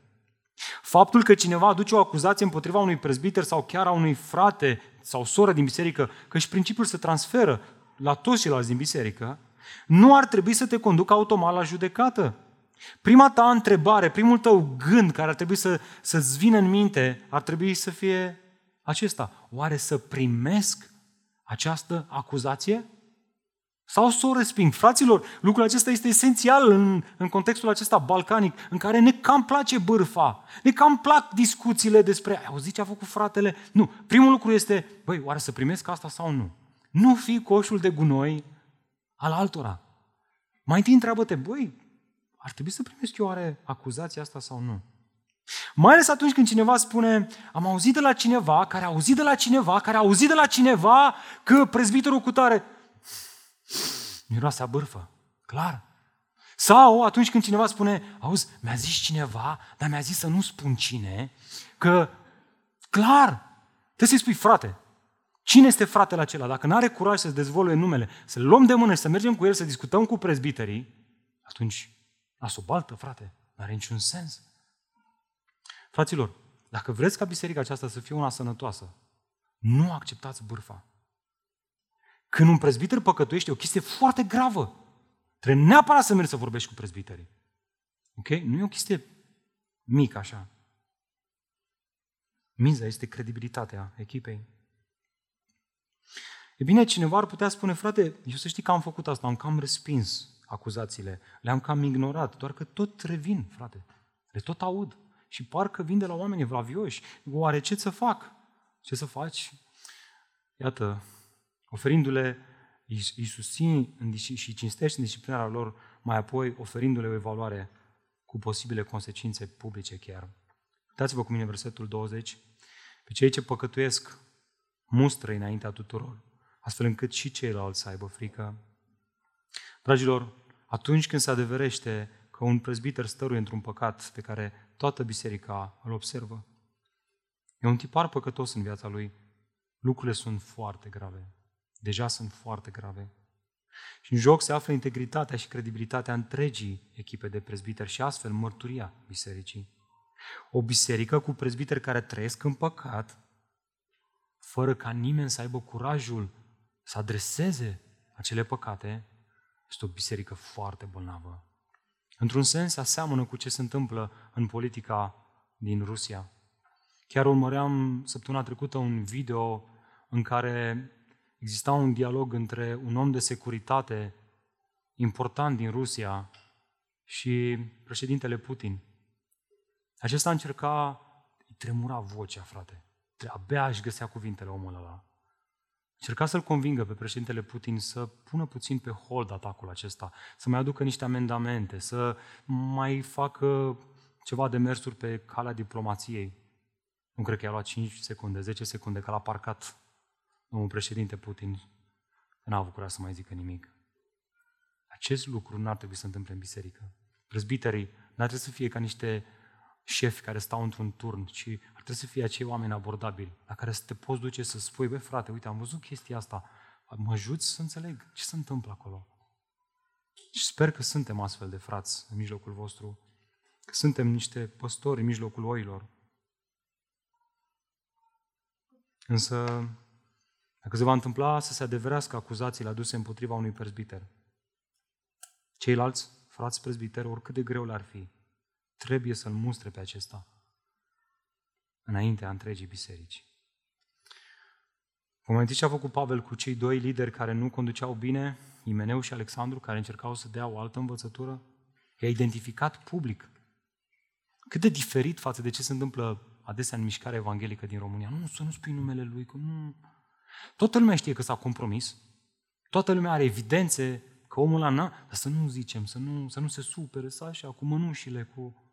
Faptul că cineva aduce o acuzație împotriva unui prezbiter sau chiar a unui frate sau soră din biserică, că și principiul se transferă la toți ceilalți din biserică, nu ar trebui să te conducă automat la judecată. Prima ta întrebare, primul tău gând care ar trebui să, să-ți vină în minte, ar trebui să fie acesta. Oare să primesc această acuzație? Sau să o resping? Fraților, lucrul acesta este esențial în, în contextul acesta balcanic, în care ne cam place bârfa, ne cam plac discuțiile despre, ai auzit ce a făcut fratele? Nu, primul lucru este, băi, oare să primesc asta sau nu? Nu fi coșul de gunoi al altora. Mai întâi întreabă-te, băi, ar trebui să primesc eu oare acuzația asta sau nu? Mai ales atunci când cineva spune, am auzit de la cineva, care a auzit de la cineva, care a auzit de la cineva că prezbiterul cu tare... Miroase a bârfă, clar. Sau atunci când cineva spune, auzi, mi-a zis cineva, dar mi-a zis să nu spun cine, că, clar, trebuie să-i spui, frate, cine este fratele acela? Dacă nu are curaj să-ți dezvolue numele, să luăm de mână și să mergem cu el, să discutăm cu prezbiterii, atunci Las o baltă, frate. Nu are niciun sens. Fraților, dacă vreți ca biserica aceasta să fie una sănătoasă, nu acceptați bârfa. Când un prezbiter păcătuiește, e o chestie foarte gravă. Trebuie neapărat să mergi să vorbești cu prezbiterii. Ok? Nu e o chestie mică așa. Miza este credibilitatea echipei. E bine, cineva ar putea spune, frate, eu să știi că am făcut asta, am cam respins acuzațiile. Le-am cam ignorat, doar că tot revin, frate. Le tot aud. Și parcă vin de la oameni vlavioși. Oare ce să fac? Ce să faci? Iată, oferindu-le, îi susțin și cinstești în disciplinarea lor, mai apoi oferindu-le o evaluare cu posibile consecințe publice chiar. Dați-vă cu mine versetul 20. Pe cei ce păcătuiesc, mustră înaintea tuturor, astfel încât și ceilalți să aibă frică Dragilor, atunci când se adeverește că un prezbiter stăruie într-un păcat pe care toată biserica îl observă, e un tipar păcătos în viața lui, lucrurile sunt foarte grave. Deja sunt foarte grave. Și în joc se află integritatea și credibilitatea întregii echipe de prezbiteri și astfel mărturia bisericii. O biserică cu prezbiteri care trăiesc în păcat, fără ca nimeni să aibă curajul să adreseze acele păcate, este o biserică foarte bolnavă. Într-un sens, aseamănă cu ce se întâmplă în politica din Rusia. Chiar urmăream săptămâna trecută un video în care exista un dialog între un om de securitate important din Rusia și președintele Putin. Acesta încerca, îi tremura vocea, frate. Abia își găsea cuvintele omul ăla. Încerca să-l convingă pe președintele Putin să pună puțin pe hold atacul acesta, să mai aducă niște amendamente, să mai facă ceva de mersuri pe calea diplomației. Nu cred că i-a luat 5 secunde, 10 secunde, că l-a parcat domnul președinte Putin, că n-a avut curaj să mai zică nimic. Acest lucru n-ar trebui să se întâmple în biserică. Prezbiterii n-ar trebui să fie ca niște șefi care stau într-un turn, ci ar trebui să fie acei oameni abordabili, la care să te poți duce să spui, băi frate, uite, am văzut chestia asta, mă ajuți să înțeleg ce se întâmplă acolo. Și sper că suntem astfel de frați în mijlocul vostru, că suntem niște păstori în mijlocul oilor. Însă, dacă se va întâmpla să se adeverească acuzațiile aduse împotriva unui prezbiter, ceilalți frați prezbiteri, oricât de greu le-ar fi, trebuie să-l mustre pe acesta înaintea întregii biserici. Vă ce a făcut Pavel cu cei doi lideri care nu conduceau bine, Imeneu și Alexandru, care încercau să dea o altă învățătură? I-a identificat public. Cât de diferit față de ce se întâmplă adesea în mișcarea evanghelică din România. Nu, să nu spui numele lui, că nu... Toată lumea știe că s-a compromis. Toată lumea are evidențe că omul ăla n-a... Dar să nu zicem, să nu, să nu se supere, să așa, cu mănușile, cu...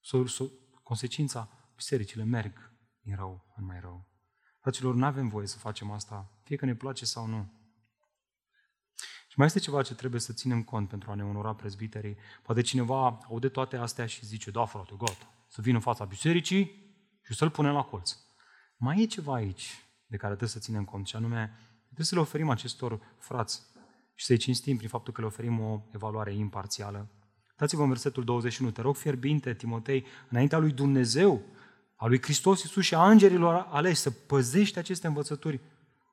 So, so, consecința, bisericile merg din rău în mai rău. Fraților, nu avem voie să facem asta, fie că ne place sau nu. Și mai este ceva ce trebuie să ținem cont pentru a ne onora prezbiterii. Poate cineva aude toate astea și zice, da frate, gata, să vină în fața bisericii și să-l punem la colț. Mai e ceva aici de care trebuie să ținem cont, și anume, trebuie să le oferim acestor frați și să-i cinstim prin faptul că le oferim o evaluare imparțială. Dați-vă în versetul 21, te rog fierbinte, Timotei, înaintea lui Dumnezeu, a lui Hristos Iisus și a îngerilor aleși, să păzești aceste învățături,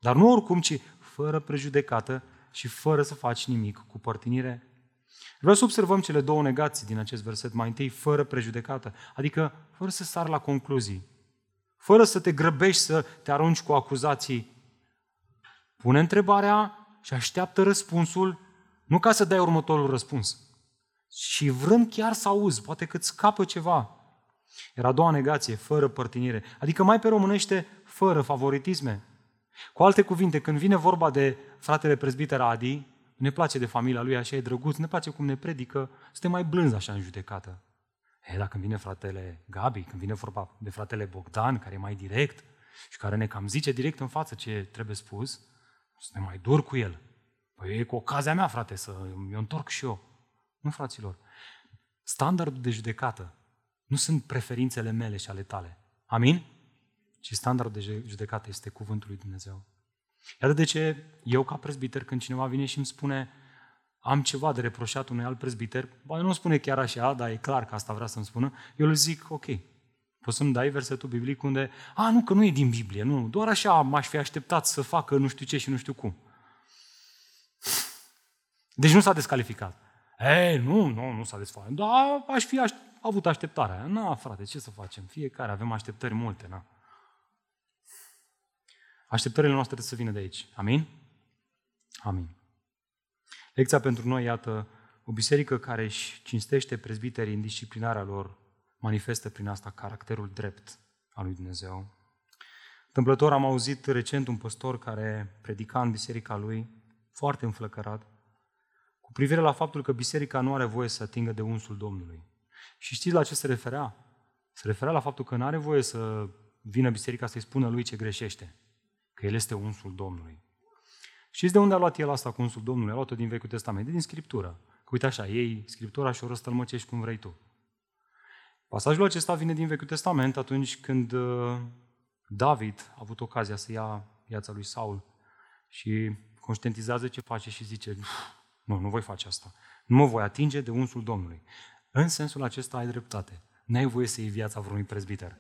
dar nu oricum, ci fără prejudecată și fără să faci nimic cu părtinire. Vreau să observăm cele două negații din acest verset. Mai întâi, fără prejudecată, adică fără să sar la concluzii, fără să te grăbești să te arunci cu acuzații. Pune întrebarea și așteaptă răspunsul, nu ca să dai următorul răspuns, și vrem chiar să auzi, poate că îți scapă ceva. Era a doua negație, fără părtinire, adică mai pe românește, fără favoritisme. Cu alte cuvinte, când vine vorba de fratele prezbiter Adi, ne place de familia lui, așa e drăguț, ne place cum ne predică, suntem mai blânzi așa în judecată. E, dacă vine fratele Gabi, când vine vorba de fratele Bogdan, care e mai direct și care ne cam zice direct în față ce trebuie spus, suntem mai dur cu el. Păi e cu ocazia mea, frate, să mi-o întorc și eu. Nu, fraților. Standardul de judecată nu sunt preferințele mele și ale tale. Amin? Ci standardul de judecată este cuvântul lui Dumnezeu. Iată de ce eu ca prezbiter, când cineva vine și îmi spune am ceva de reproșat unui alt prezbiter, ba nu spune chiar așa, dar e clar că asta vrea să-mi spună, eu îl zic, ok, poți să-mi dai versetul biblic unde, a, nu, că nu e din Biblie, nu, doar așa m-aș fi așteptat să facă nu știu ce și nu știu cum. Deci nu s-a descalificat. Ei, nu, nu, nu s-a descalificat. Da, aș fi aș, avut așteptarea. Na, frate, ce să facem? Fiecare avem așteptări multe, na. Așteptările noastre trebuie să vină de aici. Amin? Amin. Lecția pentru noi, iată, o biserică care își cinstește prezbiterii în disciplinarea lor, manifestă prin asta caracterul drept al lui Dumnezeu. Întâmplător am auzit recent un păstor care predica în biserica lui, foarte înflăcărat, cu privire la faptul că biserica nu are voie să atingă de unsul Domnului. Și știți la ce se referea? Se referea la faptul că nu are voie să vină biserica să-i spună lui ce greșește, că el este unsul Domnului. Știți de unde a luat el asta cu unsul Domnului? A luat-o din Vechiul Testament, din Scriptură. Că uite așa, ei Scriptura și o răstălmăcești cum vrei tu. Pasajul acesta vine din Vechiul Testament atunci când uh, David a avut ocazia să ia viața lui Saul și conștientizează ce face și zice, nu, nu voi face asta. Nu mă voi atinge de unsul Domnului. În sensul acesta ai dreptate. N-ai voie să iei viața vreunui prezbiter.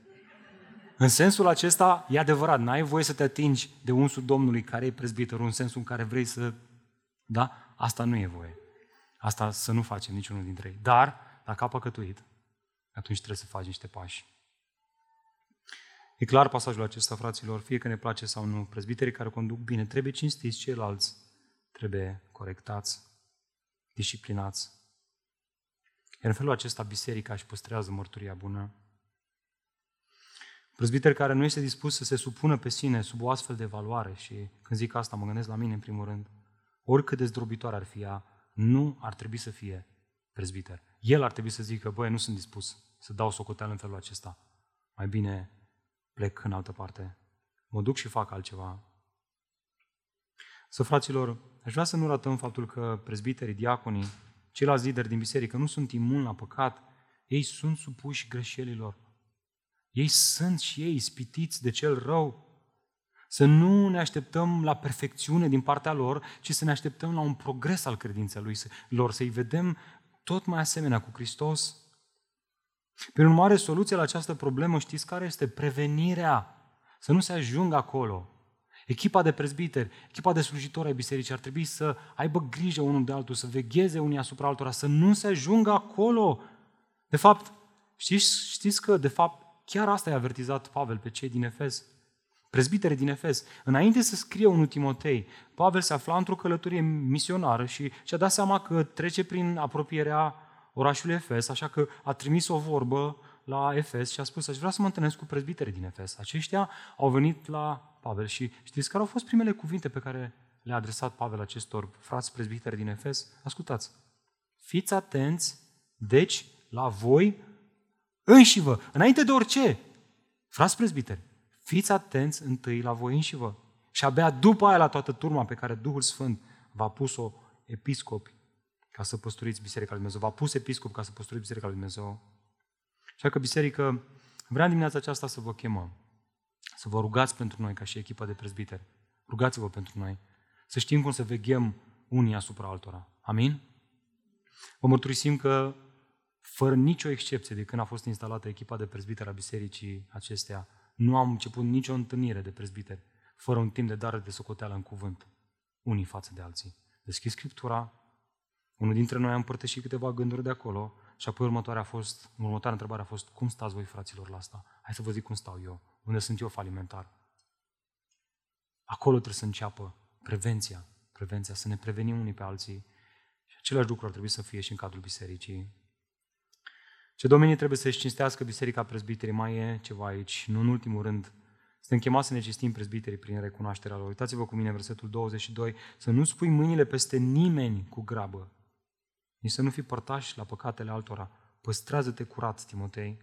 În sensul acesta, e adevărat, n-ai voie să te atingi de unsul Domnului care e prezbiterul, în sensul în care vrei să... Da? Asta nu e voie. Asta să nu facem niciunul dintre ei. Dar, dacă a păcătuit, atunci trebuie să faci niște pași. E clar pasajul acesta, fraților, fie că ne place sau nu. Prezbiterii care conduc bine trebuie cinstiți, ceilalți trebuie corectați, disciplinați. Iar în felul acesta biserica își păstrează mărturia bună. Prezbiter care nu este dispus să se supună pe sine sub o astfel de evaluare și când zic asta mă gândesc la mine în primul rând, oricât de zdrobitoare ar fi ea, nu ar trebui să fie prezbiter. El ar trebui să zică, băi, nu sunt dispus să dau socoteală în felul acesta. Mai bine plec în altă parte. Mă duc și fac altceva. Să, fraților, aș vrea să nu ratăm faptul că prezbiterii, diaconii, ceilalți lideri din biserică nu sunt imuni la păcat. Ei sunt supuși greșelilor. Ei sunt și ei ispitiți de cel rău. Să nu ne așteptăm la perfecțiune din partea lor, ci să ne așteptăm la un progres al credinței lor, să-i vedem tot mai asemenea cu Hristos. Prin urmare, soluția la această problemă, știți care este? Prevenirea. Să nu se ajungă acolo. Echipa de prezbiteri, echipa de slujitori ai bisericii ar trebui să aibă grijă unul de altul, să vegheze unii asupra altora, să nu se ajungă acolo. De fapt, știți, știți că, de fapt, chiar asta i-a avertizat Pavel pe cei din Efes. Prezbiterii din Efes. Înainte să scrie unul Timotei, Pavel se afla într-o călătorie misionară și și-a dat seama că trece prin apropierea orașului Efes, așa că a trimis o vorbă la Efes și a spus, aș vrea să mă întâlnesc cu prezbiterii din Efes. Aceștia au venit la Pavel și știți care au fost primele cuvinte pe care le-a adresat Pavel acestor frați prezbiteri din Efes? Ascultați! Fiți atenți, deci, la voi înși vă, înainte de orice. Frați prezbiteri, fiți atenți întâi la voi înși vă. Și abia după aia la toată turma pe care Duhul Sfânt v-a pus-o episcopi ca să păsturiți Biserica lui Dumnezeu. V-a pus episcop ca să păsturiți Biserica lui Dumnezeu. Așa că biserică, vreau dimineața aceasta să vă chemăm, să vă rugați pentru noi ca și echipa de prezbiteri. Rugați-vă pentru noi. Să știm cum să veghem unii asupra altora. Amin? Vă mărturisim că fără nicio excepție de când a fost instalată echipa de prezbiteri a bisericii acestea, nu am început nicio întâlnire de prezbiteri fără un timp de dare de socoteală în cuvânt, unii față de alții. Deschis Scriptura, unul dintre noi a împărtășit câteva gânduri de acolo și apoi următoarea, a fost, următoarea întrebare a fost, cum stați voi fraților la asta? Hai să vă zic cum stau eu, unde sunt eu falimentar. Acolo trebuie să înceapă prevenția, prevenția, să ne prevenim unii pe alții. Și același lucru ar trebui să fie și în cadrul bisericii. Ce domenii trebuie să-și cinstească Biserica Prezbiterii? Mai e ceva aici. Nu în ultimul rând, suntem chemați să ne cistim prezbiterii prin recunoașterea lor. Uitați-vă cu mine versetul 22. Să nu spui mâinile peste nimeni cu grabă, nici să nu fii părtaș la păcatele altora. Păstrează-te curat, Timotei.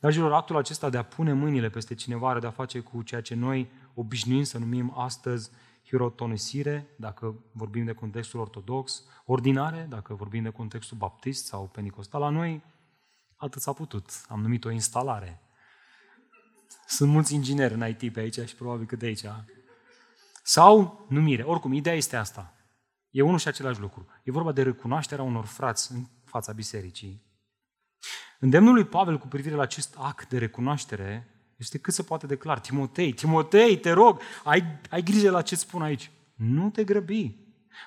Dragilor, actul acesta de a pune mâinile peste cineva are de a face cu ceea ce noi obișnuim să numim astăzi hirotonisire, dacă vorbim de contextul ortodox, ordinare, dacă vorbim de contextul baptist sau penicostal. La noi, atât s-a putut. Am numit o instalare. Sunt mulți ingineri în IT pe aici și probabil că de aici. Sau numire. Oricum, ideea este asta. E unul și același lucru. E vorba de recunoașterea unor frați în fața bisericii. Îndemnul lui Pavel cu privire la acest act de recunoaștere este cât se poate declar. Timotei, Timotei, te rog, ai, ai grijă la ce spun aici. Nu te grăbi.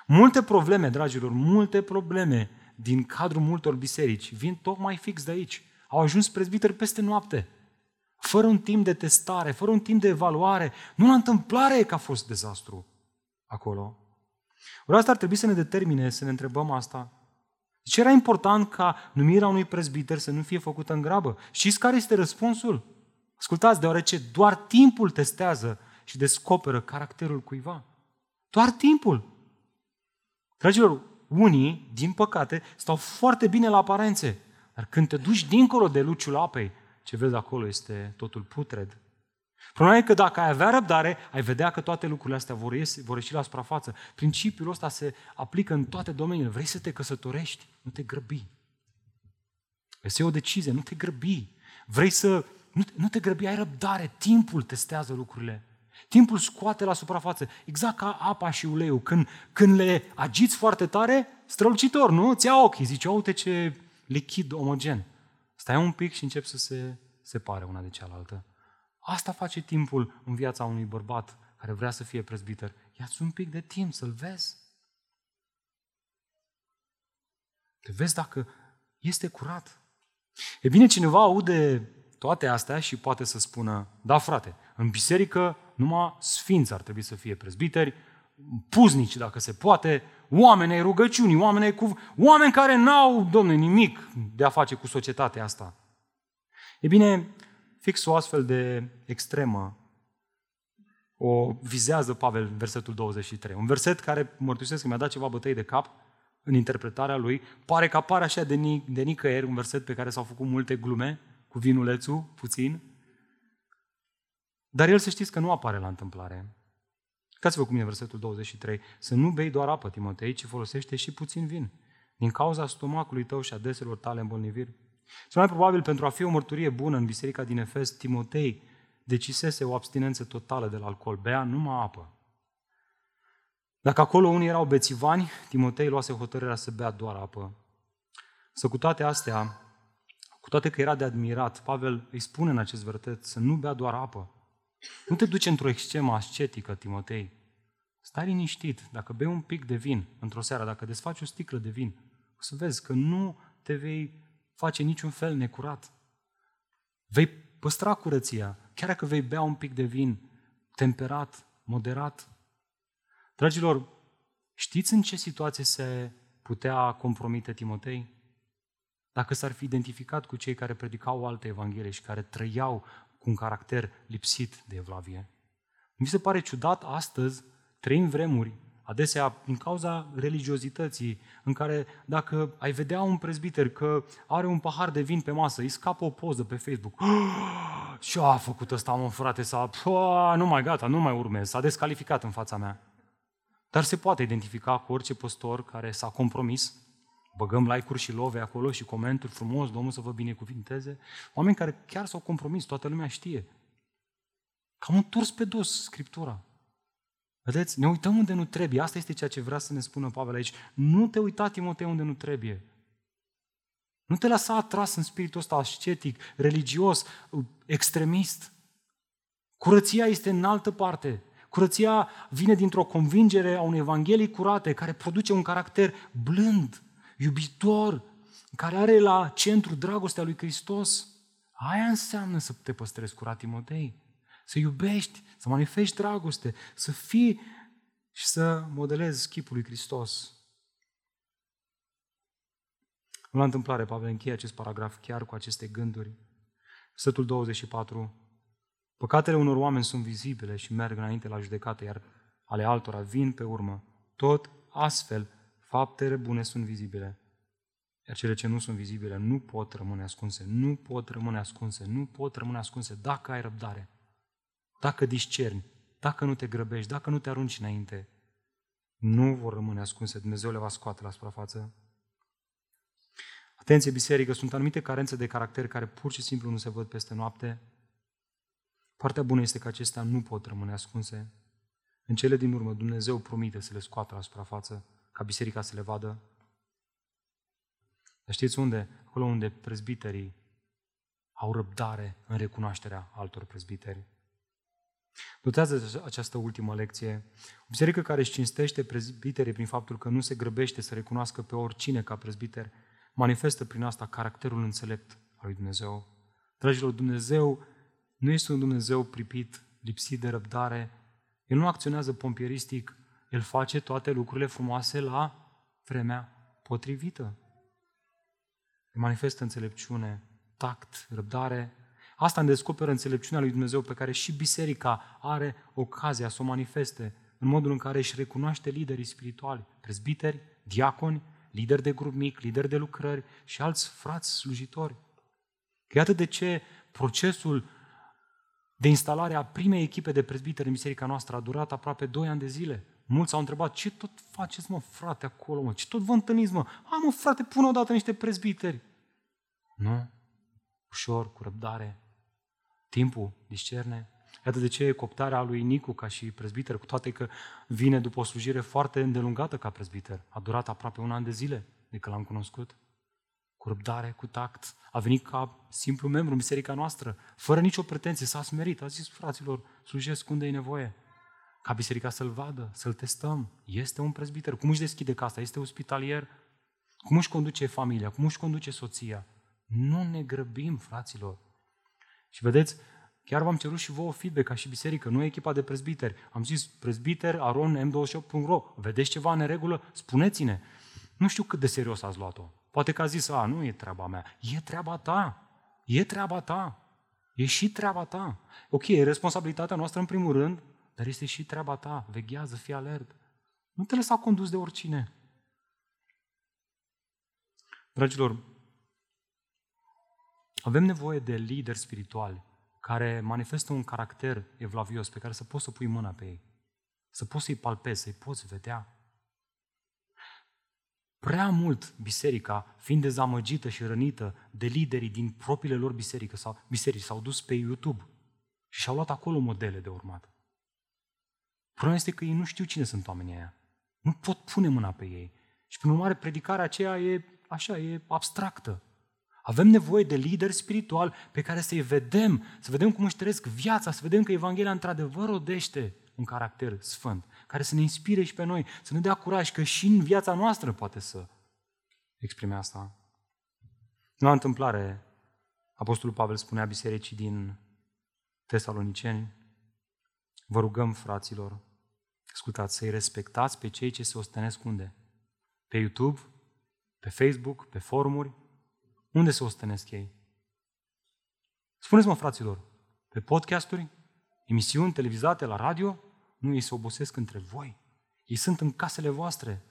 Multe probleme, dragilor, multe probleme din cadrul multor biserici vin tocmai fix de aici. Au ajuns prezbiteri peste noapte, fără un timp de testare, fără un timp de evaluare. Nu la întâmplare că a fost dezastru acolo. Ori asta ar trebui să ne determine să ne întrebăm asta. De ce era important ca numirea unui prezbiter să nu fie făcută în grabă? Știți care este răspunsul? Ascultați, deoarece doar timpul testează și descoperă caracterul cuiva. Doar timpul. Dragilor, unii, din păcate, stau foarte bine la aparențe, dar când te duci dincolo de luciul apei, ce vezi acolo este totul putred. Problema e că dacă ai avea răbdare, ai vedea că toate lucrurile astea vor, ieși, vor ieși la suprafață. Principiul ăsta se aplică în toate domeniile. Vrei să te căsătorești? Nu te grăbi. Vrei să iei o decizie? Nu te grăbi. Vrei să... Nu te, nu te grăbi, ai răbdare. Timpul testează lucrurile. Timpul scoate la suprafață, exact ca apa și uleiul. Când, când le agiți foarte tare, strălucitor, nu? Ți ia ochii, zice, uite ce lichid omogen. Stai un pic și încep să se separe una de cealaltă. Asta face timpul în viața unui bărbat care vrea să fie prezbiter. Ia-ți un pic de timp să-l vezi. Te vezi dacă este curat. E bine, cineva aude toate astea și poate să spună, da frate, în biserică numai sfinți ar trebui să fie prezbiteri, puznici dacă se poate, oameni ai rugăciunii, oameni ai cu... oameni care n-au, domne, nimic de a face cu societatea asta. E bine, fix o astfel de extremă o vizează Pavel în versetul 23. Un verset care mărturisesc că mi-a dat ceva bătăi de cap în interpretarea lui. Pare că apare așa de, nic- de nicăieri, un verset pe care s-au făcut multe glume, cu vinulețul, puțin. Dar el să știți că nu apare la întâmplare. Uitați-vă cum e versetul 23. Să nu bei doar apă, Timotei, ci folosește și puțin vin. Din cauza stomacului tău și a deselor tale îmbolnăviri. Cel mai probabil, pentru a fi o mărturie bună în biserica din Efes, Timotei decisese o abstinență totală de la alcool. Bea numai apă. Dacă acolo unii erau bețivani, Timotei luase hotărârea să bea doar apă. Să cu toate astea, cu toate că era de admirat, Pavel îi spune în acest verset să nu bea doar apă. Nu te duci într-o excemă ascetică, Timotei. Stai liniștit. Dacă bei un pic de vin într-o seară, dacă desfaci o sticlă de vin, o să vezi că nu te vei face niciun fel necurat. Vei păstra curăția, chiar dacă vei bea un pic de vin temperat, moderat. Dragilor, știți în ce situație se putea compromite Timotei? Dacă s-ar fi identificat cu cei care predicau alte evanghelie și care trăiau cu un caracter lipsit de evlavie. Mi se pare ciudat astăzi, trăim vremuri, adesea din cauza religiozității, în care dacă ai vedea un prezbiter că are un pahar de vin pe masă, îi scapă o poză pe Facebook. <gasps> Ce a făcut ăsta, mă, frate? S-a, nu mai gata, nu mai urmez, s-a descalificat în fața mea. Dar se poate identifica cu orice păstor care s-a compromis băgăm like-uri și love acolo și comenturi frumos, Domnul să vă binecuvinteze. Oameni care chiar s-au compromis, toată lumea știe. Cam întors pe dos Scriptura. Vedeți? Ne uităm unde nu trebuie. Asta este ceea ce vrea să ne spună Pavel aici. Nu te uita, Timotei, unde nu trebuie. Nu te lăsa atras în spiritul ăsta ascetic, religios, extremist. Curăția este în altă parte. Curăția vine dintr-o convingere a unei evanghelii curate care produce un caracter blând, iubitor, care are la centru dragostea lui Hristos. Aia înseamnă să te păstrezi curat, Timotei. Să iubești, să manifesti dragoste, să fii și să modelezi chipul lui Hristos. Nu la întâmplare, Pavel încheie acest paragraf chiar cu aceste gânduri. Sătul 24. Păcatele unor oameni sunt vizibile și merg înainte la judecată, iar ale altora vin pe urmă. Tot astfel Faptele bune sunt vizibile, iar cele ce nu sunt vizibile nu pot rămâne ascunse, nu pot rămâne ascunse, nu pot rămâne ascunse dacă ai răbdare, dacă discerni, dacă nu te grăbești, dacă nu te arunci înainte, nu vor rămâne ascunse, Dumnezeu le va scoate la suprafață. Atenție, biserică, sunt anumite carențe de caracter care pur și simplu nu se văd peste noapte. Partea bună este că acestea nu pot rămâne ascunse. În cele din urmă, Dumnezeu promite să le scoată la suprafață ca biserica să le vadă. Dar știți unde? Acolo unde prezbiterii au răbdare în recunoașterea altor prezbiteri. Notează această ultimă lecție. O biserică care își cinstește prezbiterii prin faptul că nu se grăbește să recunoască pe oricine ca prezbiter, manifestă prin asta caracterul înțelept al lui Dumnezeu. Dragilor, Dumnezeu nu este un Dumnezeu pripit, lipsit de răbdare. El nu acționează pompieristic el face toate lucrurile frumoase la vremea potrivită. Îi manifestă înțelepciune, tact, răbdare. Asta îmi descoperă înțelepciunea lui Dumnezeu pe care și biserica are ocazia să o manifeste în modul în care își recunoaște liderii spirituali, prezbiteri, diaconi, lideri de grup mic, lideri de lucrări și alți frați slujitori. Iată de ce procesul de instalare a primei echipe de prezbiteri în biserica noastră a durat aproape 2 ani de zile. Mulți au întrebat, ce tot faceți, mă, frate, acolo, mă? Ce tot vă întâlniți, mă? A, mă, frate, pune odată niște prezbiteri. Nu? Ușor, cu răbdare. Timpul discerne. Iată de ce coptarea lui Nicu ca și prezbiter, cu toate că vine după o slujire foarte îndelungată ca prezbiter. A durat aproape un an de zile de când l-am cunoscut. Cu răbdare, cu tact. A venit ca simplu membru în biserica noastră, fără nicio pretenție, s-a smerit. A zis, fraților, slujesc unde e nevoie. Ca biserica să-l vadă, să-l testăm. Este un prezbiter. Cum își deschide casa? Este ospitalier? Cum își conduce familia? Cum își conduce soția? Nu ne grăbim, fraților. Și vedeți, chiar v-am cerut și vouă feedback ca și biserică, nu echipa de prezbiteri. Am zis, prezbiter, aron, m28.ro, vedeți ceva în regulă? Spuneți-ne. Nu știu cât de serios ați luat-o. Poate că a zis, a, nu e treaba mea. E treaba ta. E treaba ta. E și treaba ta. Ok, e responsabilitatea noastră în primul rând, dar este și treaba ta. Veghează, fii alert. Nu te lăsa condus de oricine. Dragilor, avem nevoie de lideri spirituali care manifestă un caracter evlavios pe care să poți să pui mâna pe ei, să poți să-i palpezi, să-i poți vedea. Prea mult biserica, fiind dezamăgită și rănită de liderii din propriile lor biserică sau biserici, s-au dus pe YouTube și și-au luat acolo modele de urmat. Problema este că ei nu știu cine sunt oamenii aia. Nu pot pune mâna pe ei. Și prin urmare, predicarea aceea e așa, e abstractă. Avem nevoie de lideri spirituali pe care să-i vedem, să vedem cum își trăiesc viața, să vedem că Evanghelia într-adevăr rodește un caracter sfânt, care să ne inspire și pe noi, să ne dea curaj că și în viața noastră poate să exprime asta. Nu la întâmplare, Apostolul Pavel spunea bisericii din Tesaloniceni, vă rugăm, fraților, ascultați, să-i respectați pe cei ce se ostenesc unde? Pe YouTube, pe Facebook, pe forumuri, unde se ostenesc ei? Spuneți-mă, fraților, pe podcasturi, emisiuni televizate la radio, nu ei se obosesc între voi. Ei sunt în casele voastre.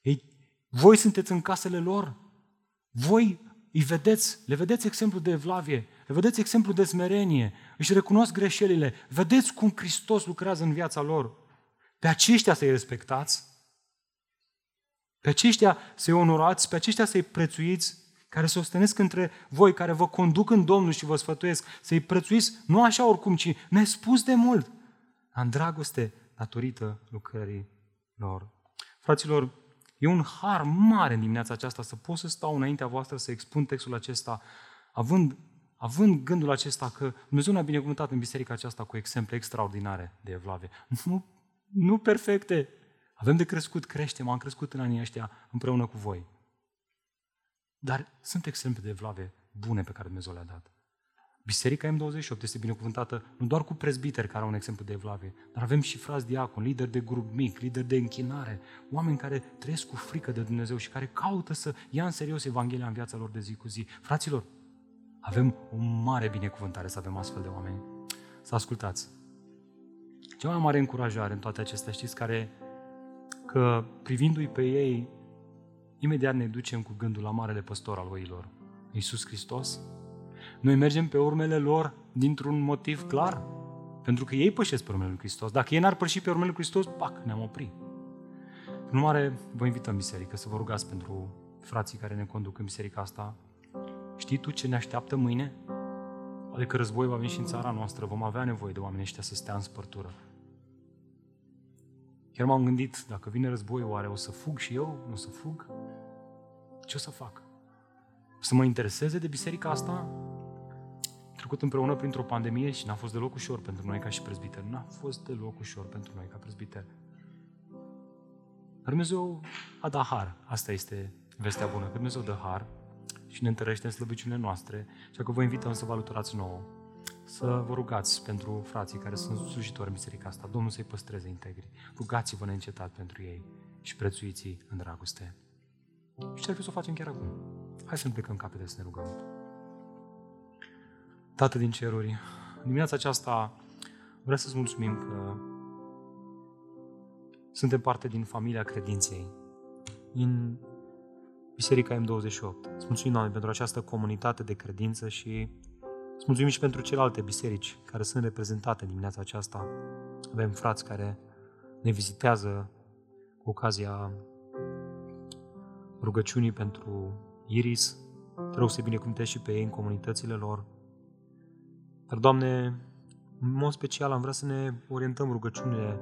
Ei, voi sunteți în casele lor. Voi îi vedeți, le vedeți exemplu de evlavie, le vedeți exemplu de smerenie, își recunosc greșelile, vedeți cum Hristos lucrează în viața lor. Pe aceștia să-i respectați, pe aceștia să-i onorați, pe aceștia să-i prețuiți, care se ostenesc între voi, care vă conduc în Domnul și vă sfătuiesc, să-i prețuiți nu așa oricum, ci nespus de mult, în dragoste datorită lucrării lor. Fraților, e un har mare în dimineața aceasta să pot să stau înaintea voastră să expun textul acesta, având, având gândul acesta că Dumnezeu ne-a binecuvântat în biserica aceasta cu exemple extraordinare de evlave. Nu, nu perfecte. Avem de crescut, creștem, am crescut în anii ăștia împreună cu voi. Dar sunt exemple de evlave bune pe care Dumnezeu le-a dat. Biserica M28 este binecuvântată nu doar cu prezbiteri care au un exemplu de evlavie, dar avem și frați diacon, lideri de grup mic, lideri de închinare, oameni care trăiesc cu frică de Dumnezeu și care caută să ia în serios Evanghelia în viața lor de zi cu zi. Fraților, avem o mare binecuvântare să avem astfel de oameni. Să ascultați. Cea mai mare încurajare în toate acestea, știți, care că privindu-i pe ei imediat ne ducem cu gândul la marele păstor al oilor, Iisus Hristos. Noi mergem pe urmele lor dintr-un motiv clar, pentru că ei pășesc pe urmele lui Hristos. Dacă ei n-ar păși pe urmele lui Hristos, pac, ne-am oprit. În urmare, vă invităm în biserică să vă rugați pentru frații care ne conduc în biserica asta. Știi tu ce ne așteaptă mâine? Adică război va veni și în țara noastră, vom avea nevoie de oameni ăștia să stea în spărtură. Chiar m-am gândit, dacă vine război, oare o să fug și eu? Nu o să fug? Ce o să fac? Să mă intereseze de biserica asta? Trecut împreună printr-o pandemie și n-a fost deloc ușor pentru noi ca și prezbiter. N-a fost deloc ușor pentru noi ca prezbiter. Dar Dumnezeu a dat har. Asta este vestea bună, că Dumnezeu dă har și ne întărește în slăbiciunile noastre. Și că vă invităm să vă alăturați nouă să vă rugați pentru frații care sunt slujitori în biserica asta. Domnul să-i păstreze integri. Rugați-vă neîncetat pentru ei și prețuiți în dragoste. Și ce ar fi să o facem chiar acum? Hai să ne plecăm capete să ne rugăm. Tată din ceruri, în dimineața aceasta vreau să-ți mulțumim că suntem parte din familia credinței, din Biserica M28. Îți mulțumim, Doamne, pentru această comunitate de credință și Îți mulțumim și pentru celelalte biserici care sunt reprezentate în dimineața aceasta. Avem frați care ne vizitează cu ocazia rugăciunii pentru Iris. Te rog să binecuvântezi și pe ei în comunitățile lor. Dar, Doamne, În mod special am vrea să ne orientăm rugăciunile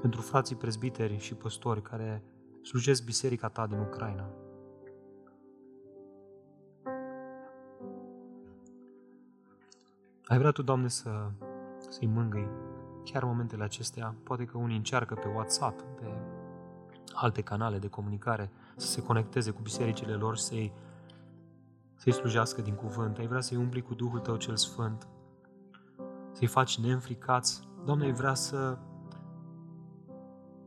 pentru frații prezbiteri și păstori care slujesc biserica ta din Ucraina. Ai vrea Tu, Doamne, să, să-i mângâi chiar în momentele acestea. Poate că unii încearcă pe WhatsApp, pe alte canale de comunicare, să se conecteze cu bisericile lor, să-i, să-i slujească din cuvânt. Ai vrea să-i umpli cu Duhul Tău cel Sfânt, să-i faci neînfricați. Doamne, ai vrea să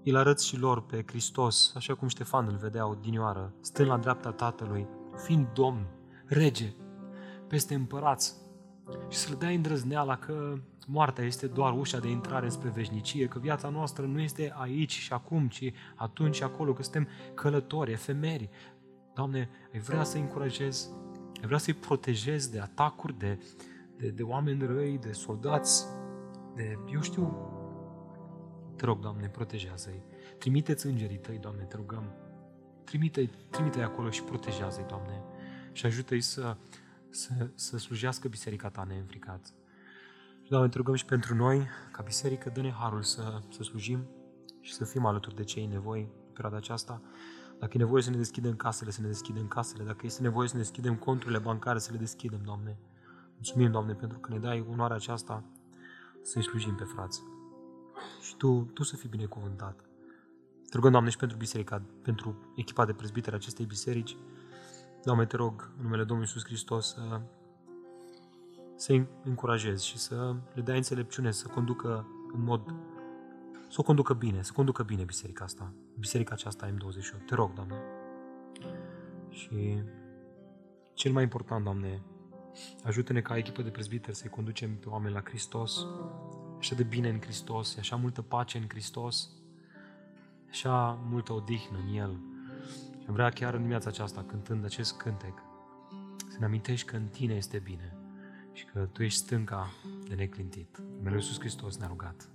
îl arăți și lor pe Hristos, așa cum Ștefan îl vedea odinioară, stând la dreapta Tatălui, fiind Domn, Rege, peste împărați, și să le dai îndrăzneala că moartea este doar ușa de intrare spre veșnicie, că viața noastră nu este aici și acum, ci atunci și acolo, că suntem călători, efemeri. Doamne, ai vrea să-i încurajezi, ai vrea să-i protejezi de atacuri, de, de, de oameni răi, de soldați, de, eu știu, te rog, Doamne, protejează-i. Trimite-ți îngerii tăi, Doamne, te rugăm. Trimite-i, trimite-i acolo și protejează-i, Doamne. Și ajută-i să, să, să slujească biserica ta neînfricat. Și, Doamne, te rugăm și pentru noi, ca biserică, dă-ne harul să, să slujim și să fim alături de cei nevoi în perioada aceasta. Dacă e nevoie să ne deschidem casele, să ne deschidem casele. Dacă este nevoie să ne deschidem conturile bancare, să le deschidem, Doamne. Mulțumim, Doamne, pentru că ne dai onoarea aceasta să-i slujim pe frați. Și Tu, Tu să fii binecuvântat. Te rugăm, Doamne, și pentru biserica, pentru echipa de prezbiteri acestei biserici. Doamne, te rog, în numele Domnului Iisus Hristos, să, să-i încurajezi și să le dai înțelepciune să conducă în mod, să o conducă bine, să conducă bine biserica asta, biserica aceasta M28. Te rog, Doamne. Și cel mai important, Doamne, ajută-ne ca echipă de prezbiteri să-i conducem pe oameni la Hristos, așa de bine în Hristos, așa multă pace în Hristos, așa multă odihnă în El. Și vrea chiar în dimineața aceasta, cântând acest cântec, să ne amintești că în Tine este bine și că Tu ești stânca de neclintit. În Iisus Hristos ne-a rugat.